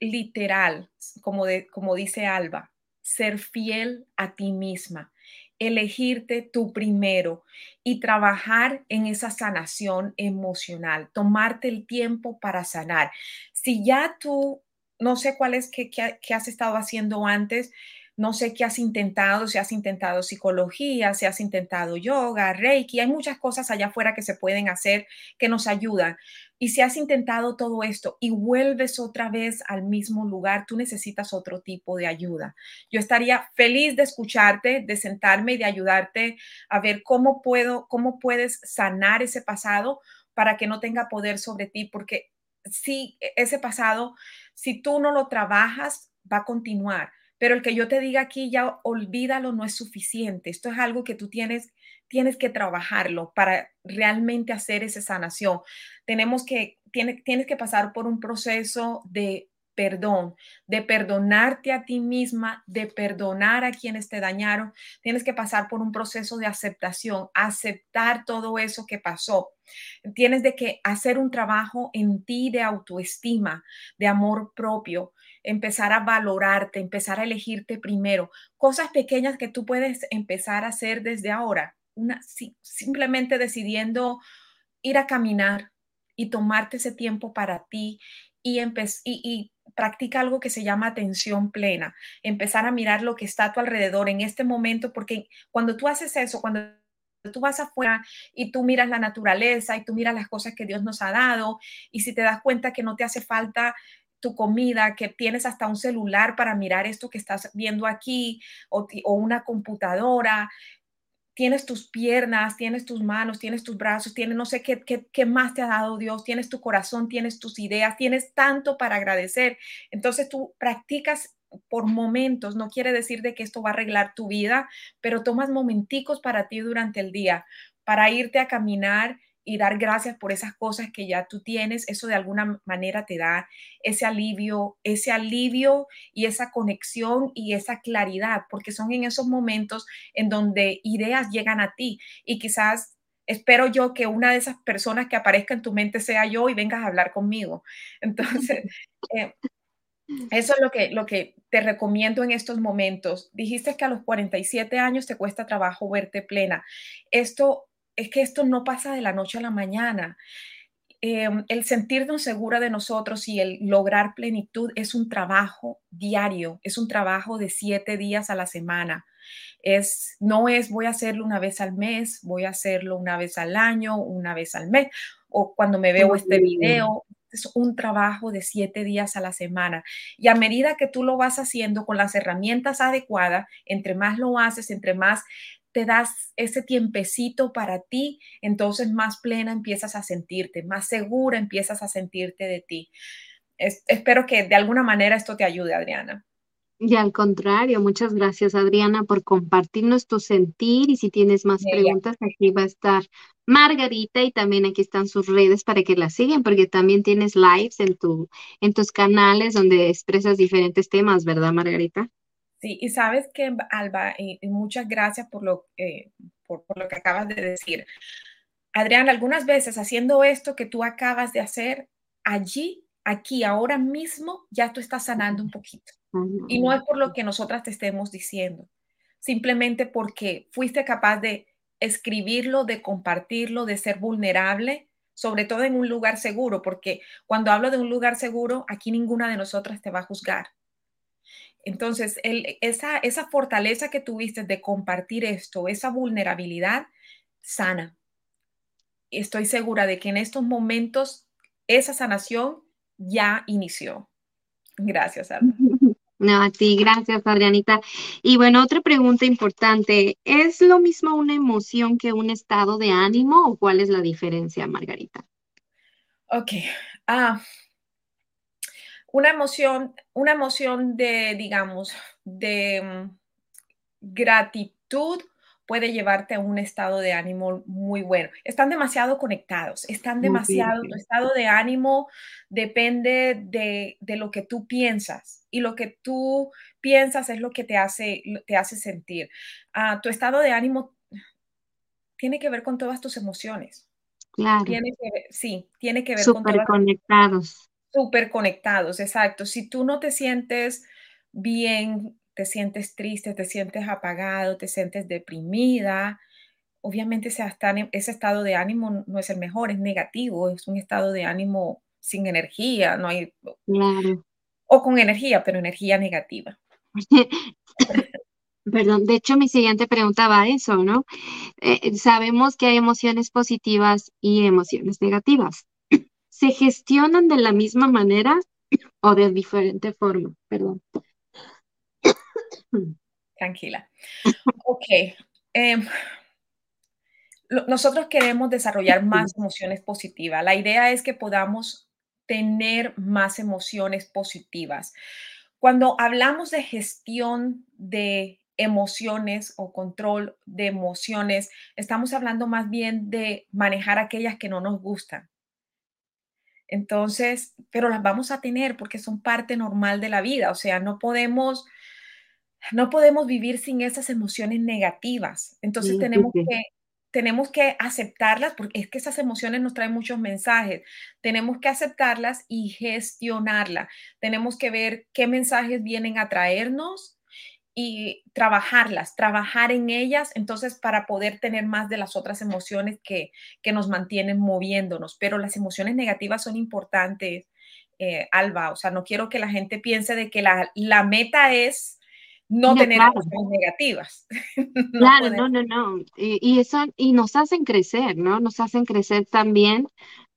literal, como, de, como dice Alba, ser fiel a ti misma elegirte tú primero y trabajar en esa sanación emocional, tomarte el tiempo para sanar. Si ya tú, no sé cuál es que, que has estado haciendo antes, no sé qué has intentado, si has intentado psicología, si has intentado yoga, reiki, hay muchas cosas allá afuera que se pueden hacer que nos ayudan. Y si has intentado todo esto y vuelves otra vez al mismo lugar, tú necesitas otro tipo de ayuda. Yo estaría feliz de escucharte, de sentarme y de ayudarte a ver cómo puedo, cómo puedes sanar ese pasado para que no tenga poder sobre ti, porque si ese pasado, si tú no lo trabajas, va a continuar pero el que yo te diga aquí ya olvídalo no es suficiente. Esto es algo que tú tienes, tienes que trabajarlo para realmente hacer esa sanación. Tenemos que, tienes, que pasar por un proceso de perdón, de perdonarte a ti misma, de perdonar a quienes te dañaron. Tienes que pasar por un proceso de aceptación, aceptar todo eso que pasó. Tienes de que hacer un trabajo en ti de autoestima, de amor propio, empezar a valorarte, empezar a elegirte primero. Cosas pequeñas que tú puedes empezar a hacer desde ahora. Simplemente decidiendo ir a caminar y tomarte ese tiempo para ti y, y, y practica algo que se llama atención plena, empezar a mirar lo que está a tu alrededor en este momento, porque cuando tú haces eso, cuando tú vas afuera y tú miras la naturaleza y tú miras las cosas que Dios nos ha dado y si te das cuenta que no te hace falta tu comida, que tienes hasta un celular para mirar esto que estás viendo aquí o, una computadora, tienes tus piernas, tienes tus manos, tienes tus brazos, tienes no sé qué, qué, qué, más te ha dado Dios, tienes tu corazón, tienes tus ideas, tienes tanto para agradecer. Entonces tú practicas por momentos, no quiere decir de que esto va a arreglar tu vida, pero tomas momenticos para ti durante el día, para irte a caminar y dar gracias por esas cosas que ya tú tienes, eso de alguna manera te da ese alivio, ese alivio y esa conexión y esa claridad, porque son en esos momentos en donde ideas llegan a ti y quizás espero yo que una de esas personas que aparezca en tu mente sea yo y vengas a hablar conmigo. Entonces, eh, eso es lo que, lo que te recomiendo en estos momentos. Dijiste que a los 47 años te cuesta trabajo verte plena. Esto es que esto no pasa de la noche a la mañana. Em, el sentirnos segura de nosotros y el lograr plenitud es un trabajo diario, es un trabajo de siete días a la semana. Es, no es voy a hacerlo una vez al mes, voy a hacerlo una vez al año, una vez al mes, o cuando me veo este video. Es un trabajo de siete días a la semana. Y a medida que tú lo vas haciendo con las herramientas adecuadas, entre más lo haces, entre más te das ese tiempecito para ti, entonces más plena empiezas a sentirte, más segura empiezas a sentirte de ti. espero que de alguna manera esto te ayude, Adriana. Y al contrario, muchas gracias Adriana por compartirnos tu sentir y si tienes más preguntas, aquí va a estar Margarita y también aquí están sus redes para que la sigan porque también tienes lives en, tu, en tus canales donde expresas diferentes temas, ¿verdad Margarita? Sí, y sabes que Alba, y, muchas gracias por lo, eh, por, por lo que acabas de decir. Adriana, algunas veces haciendo esto que tú acabas de hacer, allí, aquí, ahora mismo, ya tú estás sanando un poquito. Y no es por lo que nosotras te estemos diciendo, simplemente porque fuiste capaz de escribirlo, de compartirlo, de ser vulnerable, sobre todo en un lugar seguro, porque cuando hablo de un lugar seguro, aquí ninguna de nosotras te va a juzgar. Entonces, esa, esa fortaleza que tuviste de compartir esto, esa vulnerabilidad, sana. Estoy segura de que en estos momentos esa sanación ya inició. Gracias, Alba. No, a ti, gracias, Adrianita. Y bueno, otra pregunta importante, ¿es lo mismo una emoción que un estado de ánimo o cuál es la diferencia, Margarita? Ok. Ah, una emoción, una emoción de, digamos, de mm, gratitud puede llevarte a un estado de ánimo muy bueno. Están demasiado conectados, están demasiado, tu estado de ánimo depende de, de, lo que tú piensas y lo que tú piensas es lo que te hace, te hace sentir. Uh, tu estado de ánimo tiene que ver con todas tus emociones. Claro. Tiene que, sí, tiene que ver Super con todas conectados. Súper conectados, exacto. Si tú no te sientes bien te sientes triste, te sientes apagado, te sientes deprimida, obviamente ese, ese estado de ánimo no es el mejor, es negativo, es un estado de ánimo sin energía, no hay... Claro. O con energía, pero energía negativa. Perdón, de hecho mi siguiente pregunta va a eso, ¿no? Eh, sabemos que hay emociones positivas y emociones negativas. ¿Se gestionan de la misma manera o de diferente forma? Perdón. Tranquila. Ok. Em, nosotros queremos desarrollar más emociones positivas. La idea es que podamos tener más emociones positivas. Cuando hablamos de gestión de emociones o control de emociones, estamos hablando más bien de manejar aquellas que no nos gustan. Entonces, pero las vamos a tener porque son parte normal de la vida. O sea, no podemos no podemos vivir sin esas emociones negativas. Entonces tenemos que tenemos que aceptarlas porque es que esas emociones nos traen muchos mensajes. Tenemos que aceptarlas y gestionarlas. Tenemos que ver qué mensajes vienen a traernos y trabajarlas, trabajar en ellas, entonces para poder tener más de las otras emociones que, que nos mantienen moviéndonos. Pero las emociones negativas son importantes, eh, Alba. O sea, no quiero que la gente piense de que la, la meta es no, tener emociones negativas. claro, no, no, no. Y, eso, y nos hacen crecer, ¿no? Nos hacen crecer también,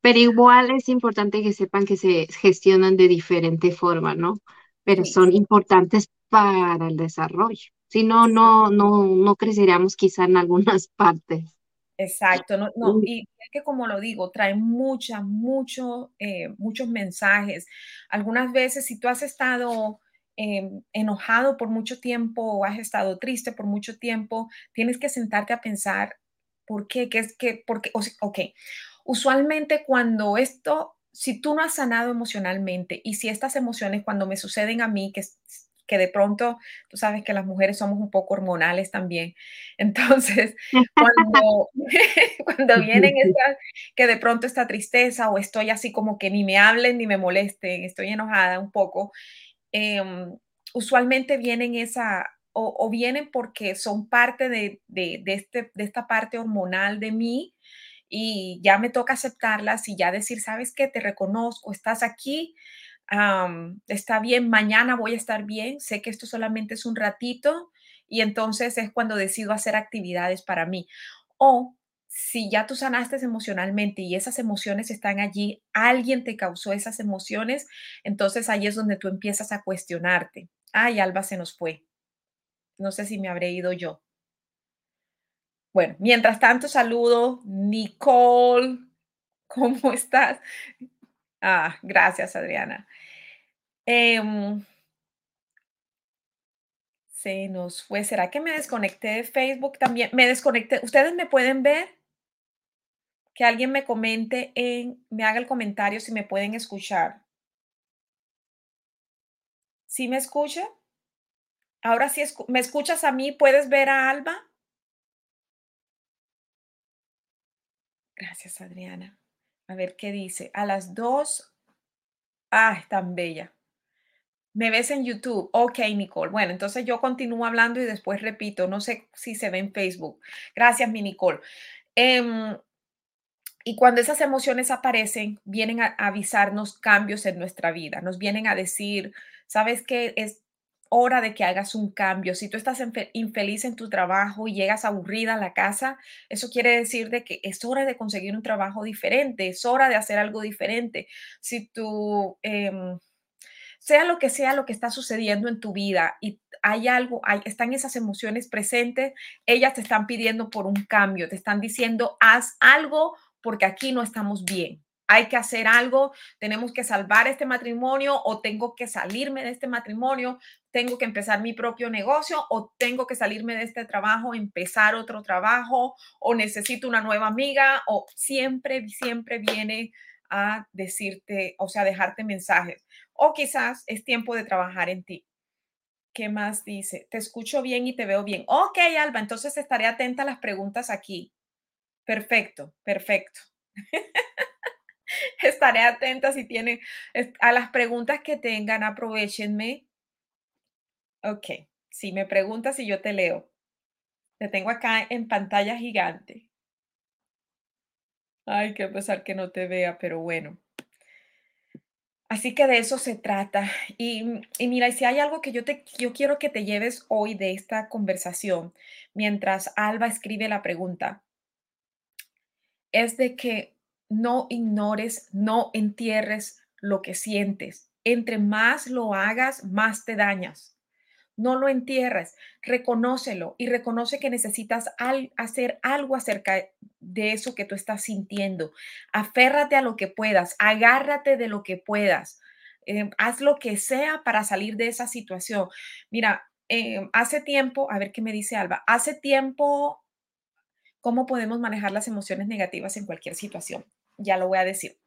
pero igual es importante que sepan que se gestionan de diferente forma, ¿no? Pero son importantes para el desarrollo. Si no, no, no, no creceríamos quizá en algunas partes. Exacto, no, no, y es que como lo digo, trae muchas, mucho, eh, muchos mensajes. Algunas veces, si tú has estado Em, enojado por mucho tiempo o has estado triste por mucho tiempo, tienes que sentarte a pensar por qué, qué es que, porque, ok, usualmente cuando esto, si tú no has sanado emocionalmente y si estas emociones cuando me suceden a mí, que que de pronto, tú sabes que las mujeres somos un poco hormonales también. Entonces, cuando, cuando vienen estas, que de pronto esta tristeza o estoy así como que ni me hablen ni me molesten, estoy enojada un poco, Em, usualmente vienen esa, o, vienen porque son parte de, de, este, de esta parte hormonal de mí y ya me toca aceptarlas y ya decir, sabes qué, te reconozco, estás aquí, está bien, mañana voy a estar bien, sé que esto solamente es un ratito y entonces es cuando decido hacer actividades para mí. O si ya tú sanaste emocionalmente y esas emociones están allí, alguien te causó esas emociones, entonces ahí es donde tú empiezas a cuestionarte. Ay, Alba se nos fue. No sé si me habré ido yo. Bueno, mientras tanto, saludo, Nicole, ¿cómo estás? Ah, gracias, Adriana. Em, se nos fue. ¿Será que me desconecté de Facebook también? Me desconecté. ¿Ustedes me pueden ver? Que alguien me comente en, me haga el comentario si me pueden escuchar. ¿Sí me escucha? Ahora sí, ¿me escuchas a mí? ¿Puedes ver a Alba? Gracias, Adriana. A ver qué dice. A las dos. Ah, tan bella. Me ves en YouTube. Ok, Nicole. Bueno, entonces yo continúo hablando y después repito. No sé si se ve en Facebook. Gracias, mi Nicole. Em, y cuando esas emociones aparecen, vienen a avisarnos cambios en nuestra vida. Nos vienen a decir, ¿sabes qué? Es hora de que hagas un cambio. Si tú estás infeliz en tu trabajo y llegas aburrida a la casa, eso quiere decir de que es hora de conseguir un trabajo diferente, es hora de hacer algo diferente. Si tú, em, sea lo que sea lo que está sucediendo en tu vida y hay algo, hay, están esas emociones presentes, ellas te están pidiendo por un cambio, te están diciendo, haz algo porque aquí no estamos bien hay que hacer algo, tenemos que salvar este matrimonio o tengo que salirme de este matrimonio, tengo que empezar mi propio negocio o tengo que salirme de este trabajo, empezar otro trabajo o necesito una nueva amiga o siempre, siempre viene a decirte, o sea, dejarte mensajes. O quizás es tiempo de trabajar en ti. ¿Qué más dice? Te escucho bien y te veo bien. Ok, Alba, entonces estaré atenta a las preguntas aquí. Perfecto, perfecto. Estaré atenta si tienen a las preguntas que tengan, aprovechenme. Ok, si me preguntas y yo te leo. Te tengo acá en pantalla gigante. Ay, qué pesar que no te vea, pero bueno. Así que de eso se trata. Y, y mira, si hay algo que yo, te, yo quiero que te lleves hoy de esta conversación, mientras Alba escribe la pregunta, es de que no ignores, no entierres lo que sientes. Entre más lo hagas, más te dañas. No lo entierres, reconócelo y reconoce que necesitas hacer algo acerca de eso que tú estás sintiendo. Aférrate a lo que puedas, agárrate de lo que puedas. Em, haz lo que sea para salir de esa situación. Mira, em, hace tiempo, a ver qué me dice Alba, hace tiempo, ¿cómo podemos manejar las emociones negativas en cualquier situación? Ya lo voy a decir.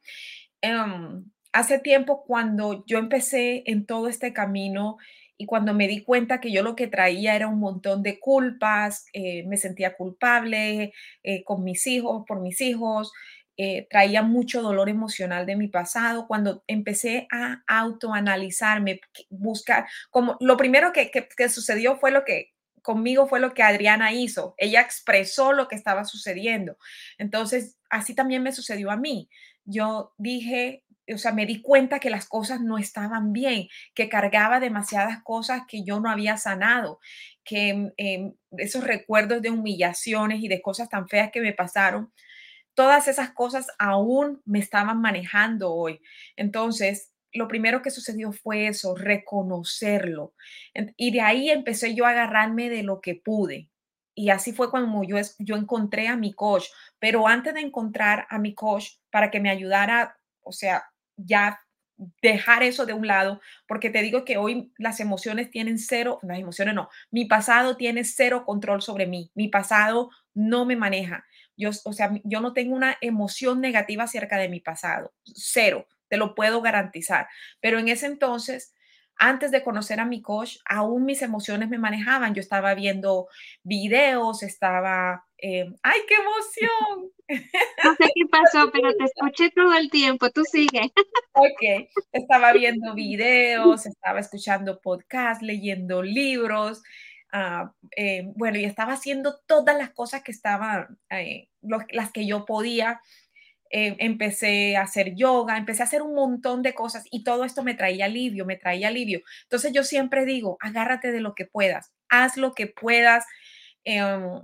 Em, hace tiempo cuando yo empecé en todo este camino y cuando me di cuenta que yo lo que traía era un montón de culpas, eh, me sentía culpable eh, con mis hijos, por mis hijos, eh, traía mucho dolor emocional de mi pasado. Cuando empecé a autoanalizarme, buscar, como lo primero que, que sucedió fue lo que conmigo fue lo que Adriana hizo. Ella expresó lo que estaba sucediendo. Entonces, así también me sucedió a mí. Yo dije, o sea, me di cuenta que las cosas no estaban bien, que cargaba demasiadas cosas que yo no había sanado, que em, esos recuerdos de humillaciones y de cosas tan feas que me pasaron, todas esas cosas aún me estaban manejando hoy. Entonces, lo primero que sucedió fue eso, reconocerlo. Y de ahí empecé yo a agarrarme de lo que pude. Y así fue cuando yo, yo encontré a mi coach. Pero antes de encontrar a mi coach para que me ayudara, o sea, ya dejar eso de un lado, porque te digo que hoy las emociones tienen cero, las emociones no, mi pasado tiene cero control sobre mí, mi pasado no me maneja. Yo, o sea, yo no tengo una emoción negativa acerca de mi pasado, cero te lo puedo garantizar. Pero en ese entonces, antes de conocer a mi coach, aún mis emociones me manejaban. Yo estaba viendo videos, estaba, eh, ¡ay, qué emoción! No sé qué pasó, pero te escuché todo el tiempo, tú sigue. Ok, estaba viendo videos, estaba escuchando podcasts, leyendo libros. Ah, eh, bueno, y estaba haciendo todas las cosas que estaban, eh, las que yo podía eh, empecé a hacer yoga, empecé a hacer un montón de cosas y todo esto me traía alivio, me traía alivio. Entonces yo siempre digo, agárrate de lo que puedas, haz lo que puedas. Em,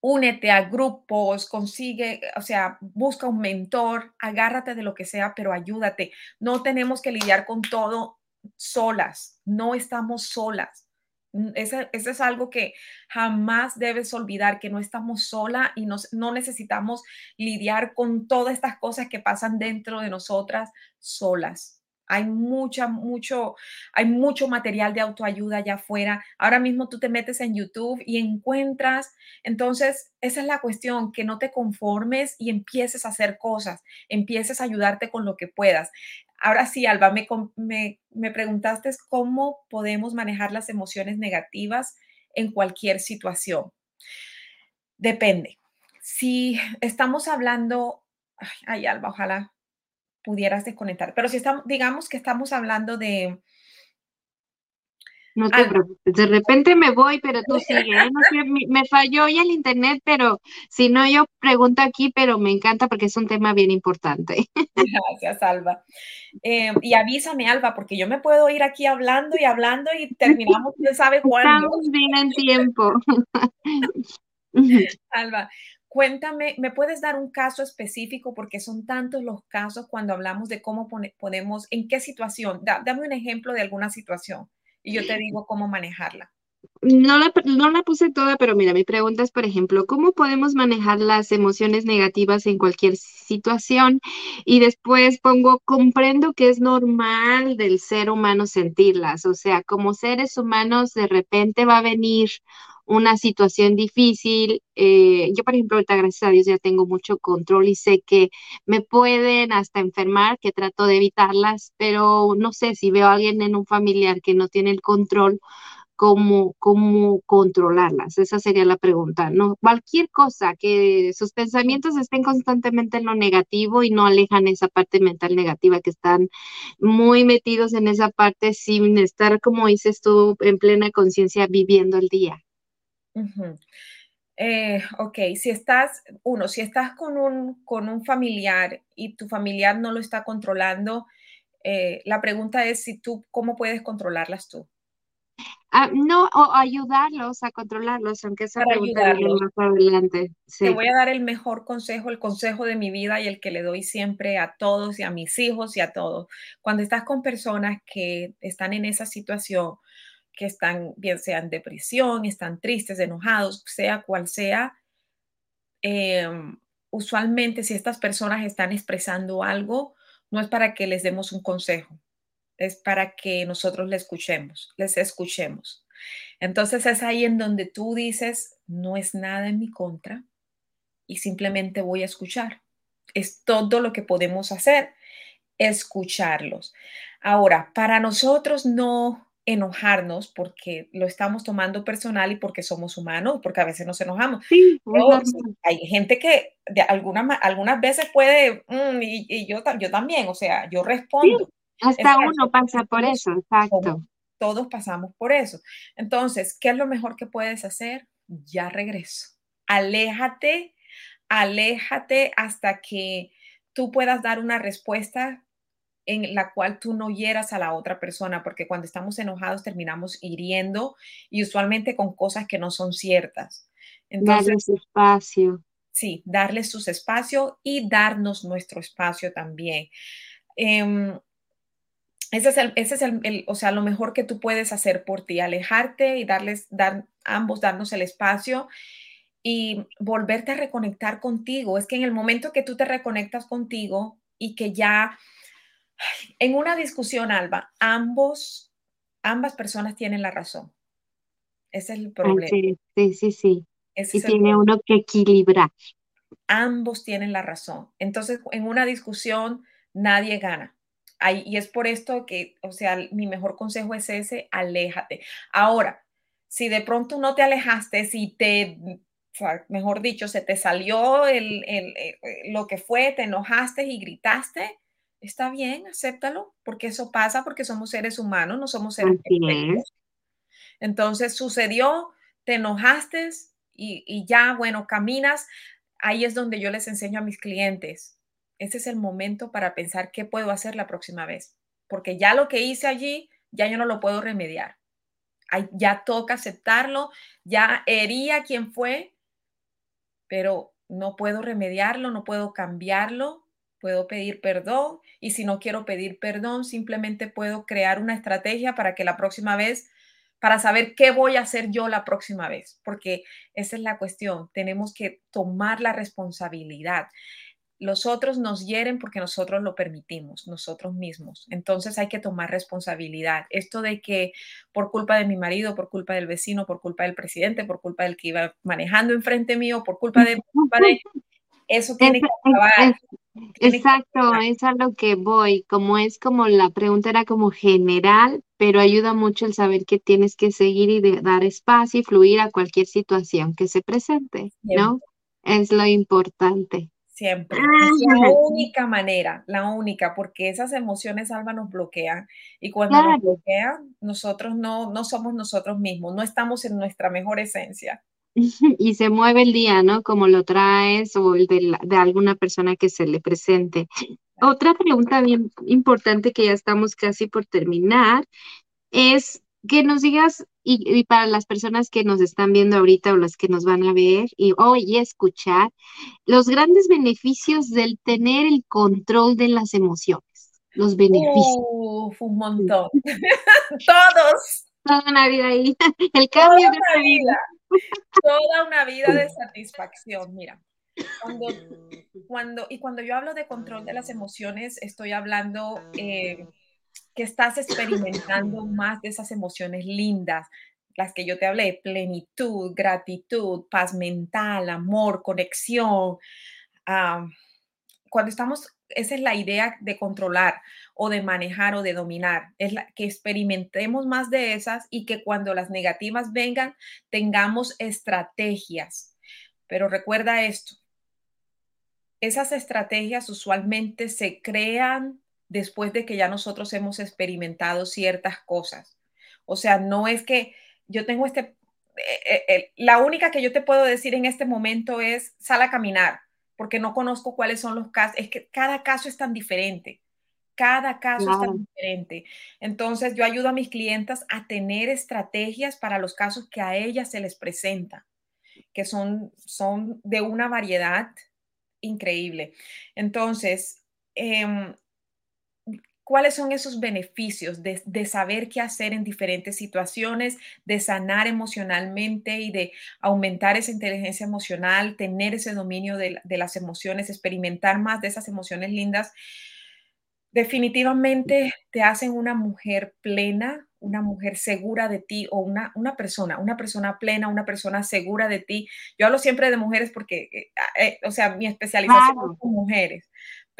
únete a grupos, consigue, o sea, busca un mentor, agárrate de lo que sea, pero ayúdate. No tenemos que lidiar con todo solas, no estamos solas. Mm, eso es algo que jamás debes olvidar, que no estamos sola y no necesitamos lidiar con todas estas cosas que pasan dentro de nosotras solas. Hay mucha, mucho, hay mucho material de autoayuda allá afuera. Ahora mismo tú te metes en YouTube y encuentras. Entonces, esa es la cuestión, que no te conformes y empieces a hacer cosas, empieces a ayudarte con lo que puedas. Ahora sí, Alba, me, me, me preguntaste cómo podemos manejar las emociones negativas en cualquier situación. Depende. Si estamos hablando, ay, Alba, ojalá pudieras desconectar. Pero si estamos, digamos que estamos hablando de... No te preocupes, de repente me voy, pero tú sigue. ¿eh? me, falló hoy el internet, pero si no, yo pregunto aquí, pero me encanta porque es un tema bien importante. Gracias, Alba. Em, y avísame, Alba, porque yo me puedo ir aquí hablando y hablando y terminamos, quién sabe cuándo. Estamos bien en tiempo. Alba, Cuéntame, ¿me puedes dar un caso específico? Porque son tantos los casos cuando hablamos de cómo podemos, en qué situación. dame un ejemplo de alguna situación y yo te digo cómo manejarla. No la, no la puse toda, pero mira, mi pregunta es, por ejemplo, ¿cómo podemos manejar las emociones negativas en cualquier situación? Y después pongo, comprendo que es normal del ser humano sentirlas, o sea, como seres humanos de repente va a venir una situación difícil. Eh, yo, por ejemplo, ahorita, gracias a Dios, ya tengo mucho control y sé que me pueden hasta enfermar, que trato de evitarlas, pero no sé si veo a alguien en un familiar que no tiene el control, cómo, cómo controlarlas. Esa sería la pregunta, ¿no? Cualquier cosa, que sus pensamientos estén constantemente en lo negativo y no alejan esa parte mental negativa, que están muy metidos en esa parte sin estar, como dices tú, en plena conciencia viviendo el día. Eh, ok, si estás, uno, si estás con un, con un familiar y tu familiar no lo está controlando, eh, la pregunta es si tú, ¿cómo puedes controlarlas tú? Ah, no, o ayudarlos a controlarlos, aunque esa pregunta más adelante. Te voy a dar el mejor consejo, el consejo de mi vida y el que le doy siempre a todos y a mis hijos y a todos. Cuando estás con personas que están en esa situación, que están, bien sean depresión, están tristes, enojados, sea cual sea, em, usualmente si estas personas están expresando algo, no es para que les demos un consejo, es para que nosotros les escuchemos, les escuchemos. Entonces es ahí en donde tú dices, no es nada en mi contra y simplemente voy a escuchar. Es todo lo que podemos hacer, escucharlos. Ahora, para nosotros no enojarnos porque lo estamos tomando personal y porque somos humanos, porque a veces nos enojamos. Sí, hay gente que de alguna, algunas veces puede, mm, y, yo, yo también, o sea, yo respondo. hasta uno pasa por eso, exacto. Todos pasamos por eso. Entonces, ¿qué es lo mejor que puedes hacer? Ya regreso. Aléjate, aléjate hasta que tú puedas dar una respuesta en la cual tú no hieras a la otra persona, porque cuando estamos enojados terminamos hiriendo y usualmente con cosas que no son ciertas. Entonces, darles espacio. Sí, darles sus espacio y darnos nuestro espacio también. Em, ese es, el, ese es el, o sea, lo mejor que tú puedes hacer por ti, alejarte y darles, dar, ambos darnos el espacio y volverte a reconectar contigo. Es que en el momento que tú te reconectas contigo y que ya en una discusión, Alba, ambos, ambas personas tienen la razón. Ese es el problema. Sí, sí, sí. y tiene uno que equilibrar. Ambos tienen la razón. Entonces, en una discusión, nadie gana. y es por esto que, o sea, mi mejor consejo es ese, aléjate. Ahora, si de pronto no te alejaste, si te, mejor dicho, se te salió el, lo que fue, te enojaste y gritaste, está bien, acéptalo, porque eso pasa, porque somos seres humanos, no somos seres perfectos. Entonces sucedió, te enojaste y, y, ya, bueno, caminas. Ahí es donde yo les enseño a mis clientes. Ese es el momento para pensar qué puedo hacer la próxima vez, porque ya lo que hice allí, ya yo no lo puedo remediar. ya toca aceptarlo, ya hería quien fue, pero no puedo remediarlo, no puedo cambiarlo, puedo pedir perdón y si no quiero pedir perdón, simplemente puedo crear una estrategia para que la próxima vez para saber qué voy a hacer yo la próxima vez, porque esa es la cuestión. Tenemos que tomar la responsabilidad. Los otros nos hieren porque nosotros lo permitimos, nosotros mismos. Entonces hay que tomar responsabilidad. Esto de que por culpa de mi marido, por culpa del vecino, por culpa del presidente, por culpa del que iba manejando enfrente mío, por culpa de... eso tiene que acabar. Exacto, es a lo que voy, como es como la pregunta era como general, pero ayuda mucho el saber que tienes que seguir y dar espacio y fluir a cualquier situación que se presente, ¿no? Es lo importante. Siempre. Es la única manera, la única, porque esas emociones, Alba, nos bloquean. Y cuando nos bloquean, nosotros no, no somos nosotros mismos, no estamos en nuestra mejor esencia. Y se mueve el día, ¿no? Como lo traes o el de, de alguna persona que se le presente. Otra pregunta bien importante que ya estamos casi por terminar es que nos digas, y, para las personas que nos están viendo ahorita o las que nos van a ver y hoy escuchar, los grandes beneficios del tener el control de las emociones, los beneficios. Uf, un montón. Todos. Toda una vida ahí. El cambio de una vida. Toda una vida de satisfacción. Mira, cuando, cuando, y cuando yo hablo de control de las emociones, estoy hablando eh, que estás experimentando más de esas emociones lindas, las que yo te hablé, plenitud, gratitud, paz mental, amor, conexión. Cuando estamos, esa es la idea de controlar o de manejar o de dominar, es que experimentemos más de esas y que cuando las negativas vengan tengamos estrategias. Pero recuerda esto, esas estrategias usualmente se crean después de que ya nosotros hemos experimentado ciertas cosas. O sea, no es que yo tengo este, eh, eh, eh, la única que yo te puedo decir en este momento es sal a caminar, porque no conozco cuáles son los casos, es que cada caso es tan diferente. Cada caso es tan diferente. Entonces, yo ayudo a mis clientes a tener estrategias para los casos que a ellas se les presenta, que son, son de una variedad increíble. Entonces, eh, cuáles son esos beneficios de, saber qué hacer en diferentes situaciones, de sanar emocionalmente y de aumentar esa inteligencia emocional, tener ese dominio de, las emociones, experimentar más de esas emociones lindas, definitivamente te hacen una mujer plena, una mujer segura de ti o una, una persona, una persona plena, una persona segura de ti. Yo hablo siempre de mujeres porque, eh, eh, o sea, mi especialización es con mujeres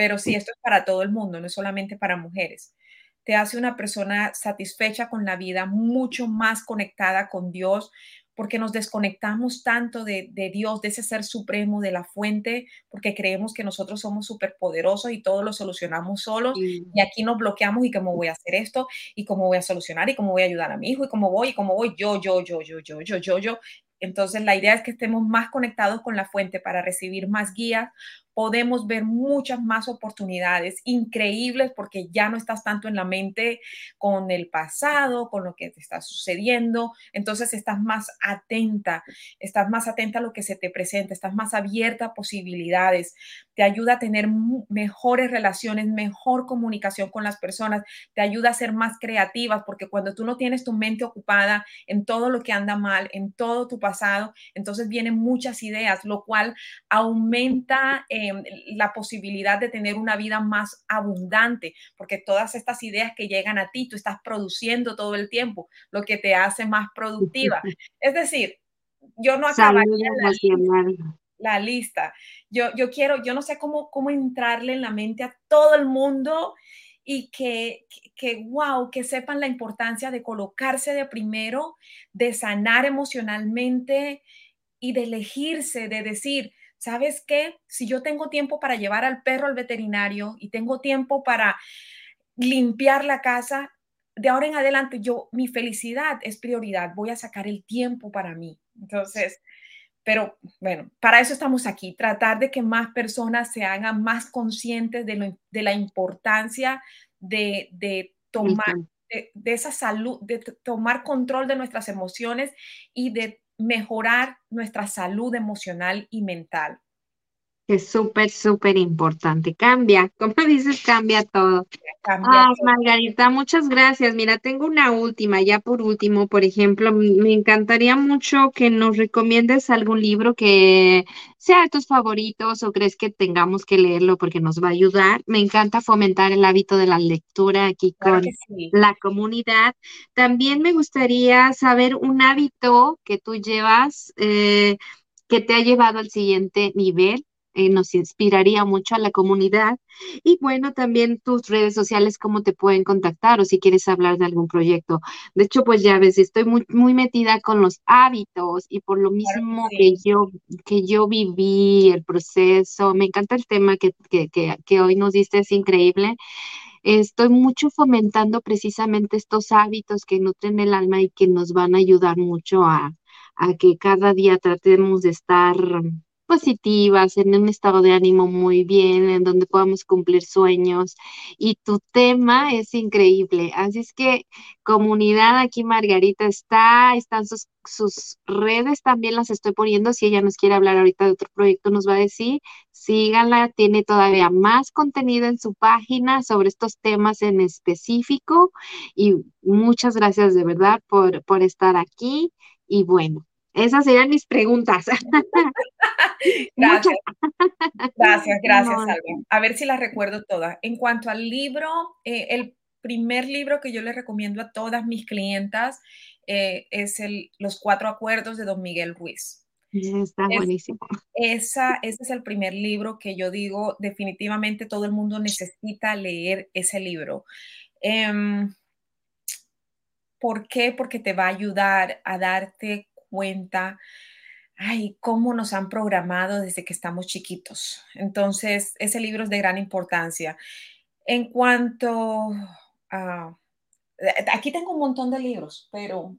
pero sí, esto es para todo el mundo, no es solamente para mujeres. Te hace una persona satisfecha con la vida, mucho más conectada con Dios, porque nos desconectamos tanto de, de, Dios, de ese ser supremo, de la fuente, porque creemos que nosotros somos superpoderosos y todo lo solucionamos solos y aquí nos bloqueamos y cómo voy a hacer esto y cómo voy a solucionar y cómo voy a ayudar a mi hijo y cómo voy y cómo voy yo, yo, yo, yo, yo, yo, yo, yo. Entonces la idea es que estemos más conectados con la fuente para recibir más guías, podemos ver muchas más oportunidades increíbles porque ya no estás tanto en la mente con el pasado, con lo que te está sucediendo. Entonces estás más atenta, estás más atenta a lo que se te presenta, estás más abierta a posibilidades. Te ayuda a tener mejores relaciones, mejor comunicación con las personas, te ayuda a ser más creativas porque cuando tú no tienes tu mente ocupada en todo lo que anda mal, en todo tu pasado, entonces vienen muchas ideas, lo cual aumenta... Em, la posibilidad de tener una vida más abundante, porque todas estas ideas que llegan a ti, tú estás produciendo todo el tiempo, lo que te hace más productiva. Es decir, yo no acabaría la, lista. Yo, yo quiero, yo no sé cómo, cómo entrarle en la mente a todo el mundo y que, que, wow, que sepan la importancia de colocarse de primero, de sanar emocionalmente y de elegirse, de decir, ¿sabes qué? Si yo tengo tiempo para llevar al perro al veterinario y tengo tiempo para limpiar la casa, de ahora en adelante yo, mi felicidad es prioridad, voy a sacar el tiempo para mí. Entonces, pero bueno, para eso estamos aquí, tratar de que más personas se hagan más conscientes de, la importancia de, tomar, de, de, esa salud, de tomar control de nuestras emociones y de mejorar nuestra salud emocional y mental. Es súper, súper importante. Cambia, como dices, cambia todo. Ah, Margarita, muchas gracias. Mira, tengo una última, ya por último, por ejemplo, me encantaría mucho que nos recomiendes algún libro que sea de tus favoritos o crees que tengamos que leerlo porque nos va a ayudar. Me encanta fomentar el hábito de la lectura aquí con la comunidad. También me gustaría saber un hábito que tú llevas eh, que te ha llevado al siguiente nivel eh, nos inspiraría mucho a la comunidad. Y bueno, también tus redes sociales, cómo te pueden contactar o si quieres hablar de algún proyecto. De hecho, pues ya ves, estoy muy, muy metida con los hábitos y por lo mismo que, yo, que yo viví el proceso, me encanta el tema que, que, que, que hoy nos diste, es increíble estoy mucho fomentando precisamente estos hábitos que nutren el alma y que nos van a ayudar mucho a, a que cada día tratemos de estar positivas, en un estado de ánimo muy bien, en donde podamos cumplir sueños. Y tu tema es increíble. Así es que comunidad, aquí Margarita está, están sus, redes, también las estoy poniendo. Si ella nos quiere hablar ahorita de otro proyecto, nos va a decir, síganla, tiene todavía más contenido en su página sobre estos temas en específico. Y muchas gracias de verdad por, por estar aquí. Y bueno, esas serían mis preguntas. gracias. Gracias, gracias, A ver si las recuerdo todas. En cuanto al libro, eh, el primer libro que yo le recomiendo a todas mis clientas eh, es el, Los Cuatro Acuerdos de Don Miguel Ruiz. Está buenísimo. Esa, ese es el primer libro que yo digo, definitivamente todo el mundo necesita leer ese libro. Em, ¿Por qué? Porque te va a ayudar a darte cuenta, ay, cómo nos han programado desde que estamos chiquitos. Entonces, ese libro es de gran importancia. En cuanto a... Eh, aquí tengo un montón de libros, pero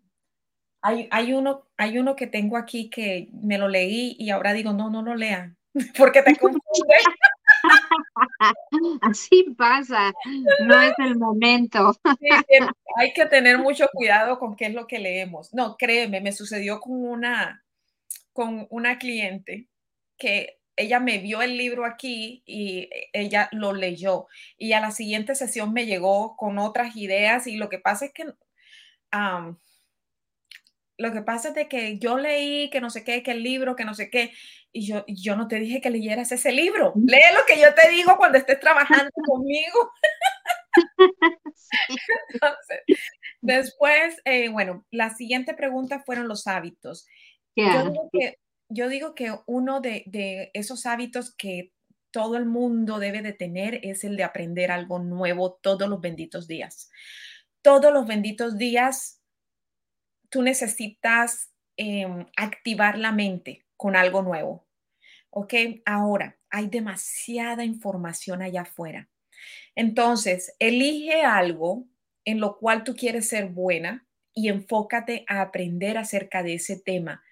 hay, hay, uno, hay uno que tengo aquí que me lo leí y ahora digo, no, no lo lean, porque te confunde. Así pasa, no es el momento. hay que tener mucho cuidado con qué es lo que leemos. No, créeme, me sucedió con una, con una cliente que ella me vio el libro aquí y ella lo leyó y a la siguiente sesión me llegó con otras ideas y lo que pasa es que lo que pasa es de que yo leí que no sé qué, que el libro, que no sé qué, y yo, yo no te dije que leyeras ese libro. Lee lo que yo te digo cuando estés trabajando conmigo. después, eh, bueno, la siguiente pregunta fueron los hábitos. Yo digo, que, yo digo, que, uno de, de esos hábitos que todo el mundo debe de tener es el de aprender algo nuevo todos los benditos días. Todos los benditos días tú necesitas em, activar la mente con algo nuevo. ¿Ok? Ahora, hay demasiada información allá afuera. Entonces, elige algo en lo cual tú quieres ser buena y enfócate a aprender acerca de ese tema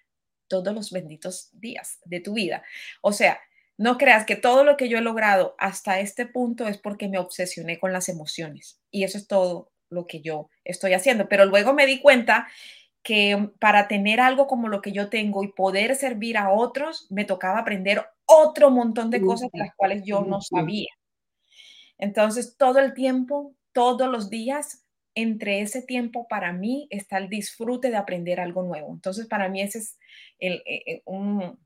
todos los benditos días de tu vida. O sea, no creas que todo lo que yo he logrado hasta este punto es porque me obsesioné con las emociones. Y eso es todo lo que yo estoy haciendo. Pero luego me di cuenta que para tener algo como lo que yo tengo y poder servir a otros, me tocaba aprender otro montón de cosas de las cuales yo no sabía. Entonces, todo el tiempo, todos los días, entre ese tiempo para mí está el disfrute de aprender algo nuevo. Entonces, para mí ese es eh, eh, un,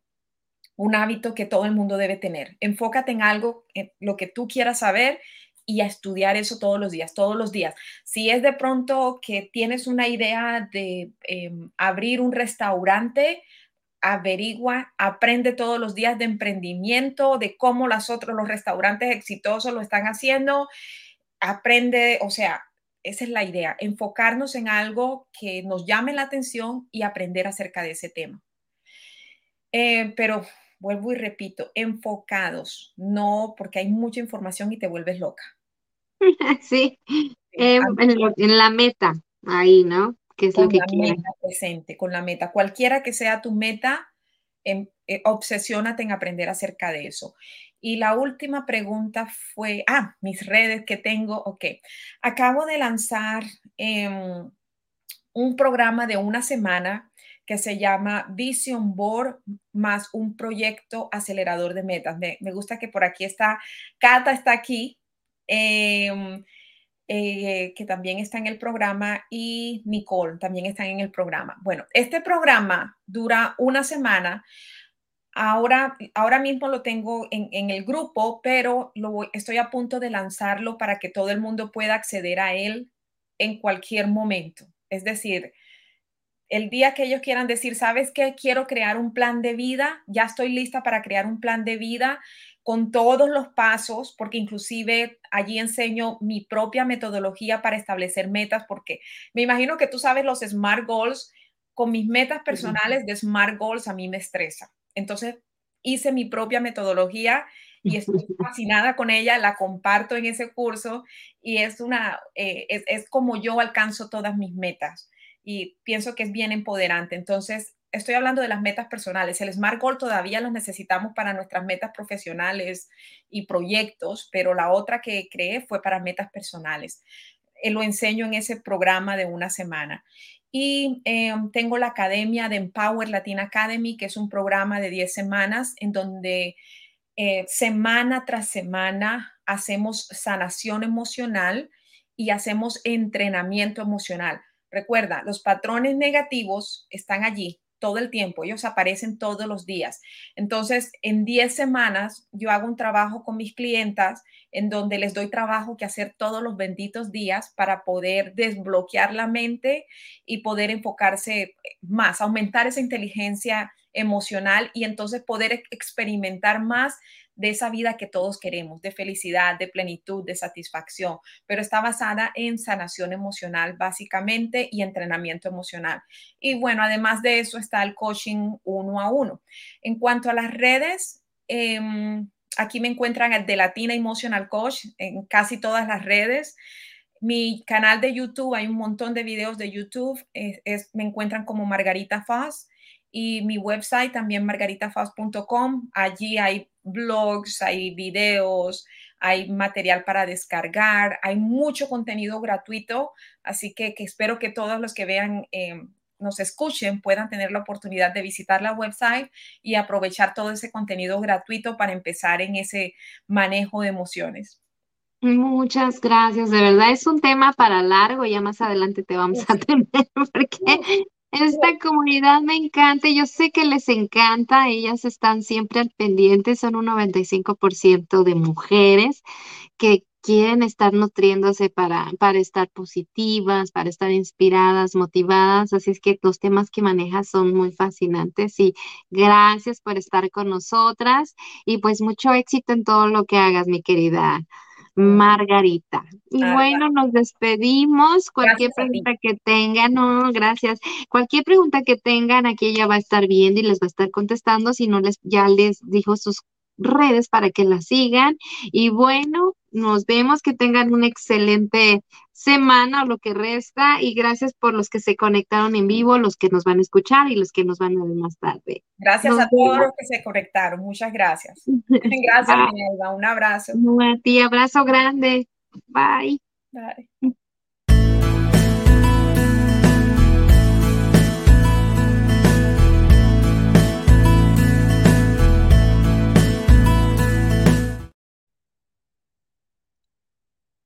hábito que todo el mundo debe tener. Enfócate en algo, lo que tú quieras saber y a estudiar eso todos los días, todos los días. Si es de pronto que tienes una idea de em, abrir un restaurante, averigua, aprende todos los días de emprendimiento, de cómo los otros, los restaurantes exitosos lo están haciendo, aprende, o sea, esa es la idea, enfocarnos en algo que nos llame la atención y aprender acerca de ese tema. Eh, pero vuelvo y repito, enfocados, no porque hay mucha información y te vuelves loca. Sí, em, en, la meta, ahí, ¿no? Que es lo que quieres. presente, con la meta. Cualquiera que sea tu meta, em, eh, obsesiónate en aprender acerca de eso. Y la última pregunta fue, ah, mis redes que tengo, ok. Acabo de lanzar em, un programa de una semana que se llama Vision Board más un proyecto acelerador de metas. Me, gusta que por aquí está, Cata está aquí, em, eh, que también está en el programa, y Nicole también está en el programa. Bueno, este programa dura una semana. Ahora, ahora mismo lo tengo en, el grupo, pero lo, estoy a punto de lanzarlo para que todo el mundo pueda acceder a él en cualquier momento. Es decir, el día que ellos quieran decir, ¿sabes qué? Quiero crear un plan de vida, ya estoy lista para crear un plan de vida con todos los pasos, porque inclusive allí enseño mi propia metodología para establecer metas, porque me imagino que tú sabes los SMART Goals, con mis metas personales de SMART Goals a mí me estresa. Entonces hice mi propia metodología y estoy fascinada con ella, la comparto en ese curso y es una, eh, es, es como yo alcanzo todas mis metas y pienso que es bien empoderante. Entonces, estoy hablando de las metas personales. El Smart Goal todavía los necesitamos para nuestras metas profesionales y proyectos, pero la otra que creé fue para metas personales. Eh, lo enseño en ese programa de una semana. Y em, tengo la academia de Empower Latin Academy, que es un programa de 10 semanas en donde eh, semana tras semana hacemos sanación emocional y hacemos entrenamiento emocional Recuerda, los patrones negativos están allí todo el tiempo, ellos aparecen todos los días. Entonces, en 10 semanas yo hago un trabajo con mis clientas en donde les doy trabajo que hacer todos los benditos días para poder desbloquear la mente y poder enfocarse más, aumentar esa inteligencia emocional y entonces poder experimentar más de esa vida que todos queremos, de felicidad, de plenitud, de satisfacción, pero está basada en sanación emocional básicamente y entrenamiento emocional. Y bueno, además de eso está el coaching uno a uno. En cuanto a las redes, em, aquí me encuentran el de Latina Emotional Coach en casi todas las redes. Mi canal de YouTube, hay un montón de videos de YouTube, me encuentran como Margarita Faz y mi website también margaritafaz.com. Allí hay blogs, hay videos, hay material para descargar, hay mucho contenido gratuito, así que, espero que todos los que vean, em, nos escuchen, puedan tener la oportunidad de visitar la website y aprovechar todo ese contenido gratuito para empezar en ese manejo de emociones. Muchas gracias, de verdad es un tema para largo, ya más adelante te vamos a tener porque esta comunidad me encanta, yo sé que les encanta, ellas están siempre al pendiente, son un 95% de mujeres que quieren estar nutriéndose para, para estar positivas, para estar inspiradas, motivadas, así es que los temas que manejas son muy fascinantes y gracias por estar con nosotras y pues mucho éxito en todo lo que hagas, mi querida Margarita. Y bueno, nos despedimos. Cualquier pregunta que tengan, no, gracias. Cualquier pregunta que tengan, aquí ella va a estar viendo y les va a estar contestando. Si no, les ya les dijo sus redes para que la sigan. Y bueno, nos vemos, que tengan una excelente semana o lo que resta y gracias por los que se conectaron en vivo, los que nos van a escuchar y los que nos van a ver más tarde. Gracias a todos los que se conectaron, muchas gracias. Gracias, Elba. un abrazo. A ti, abrazo grande. Bye. Bye.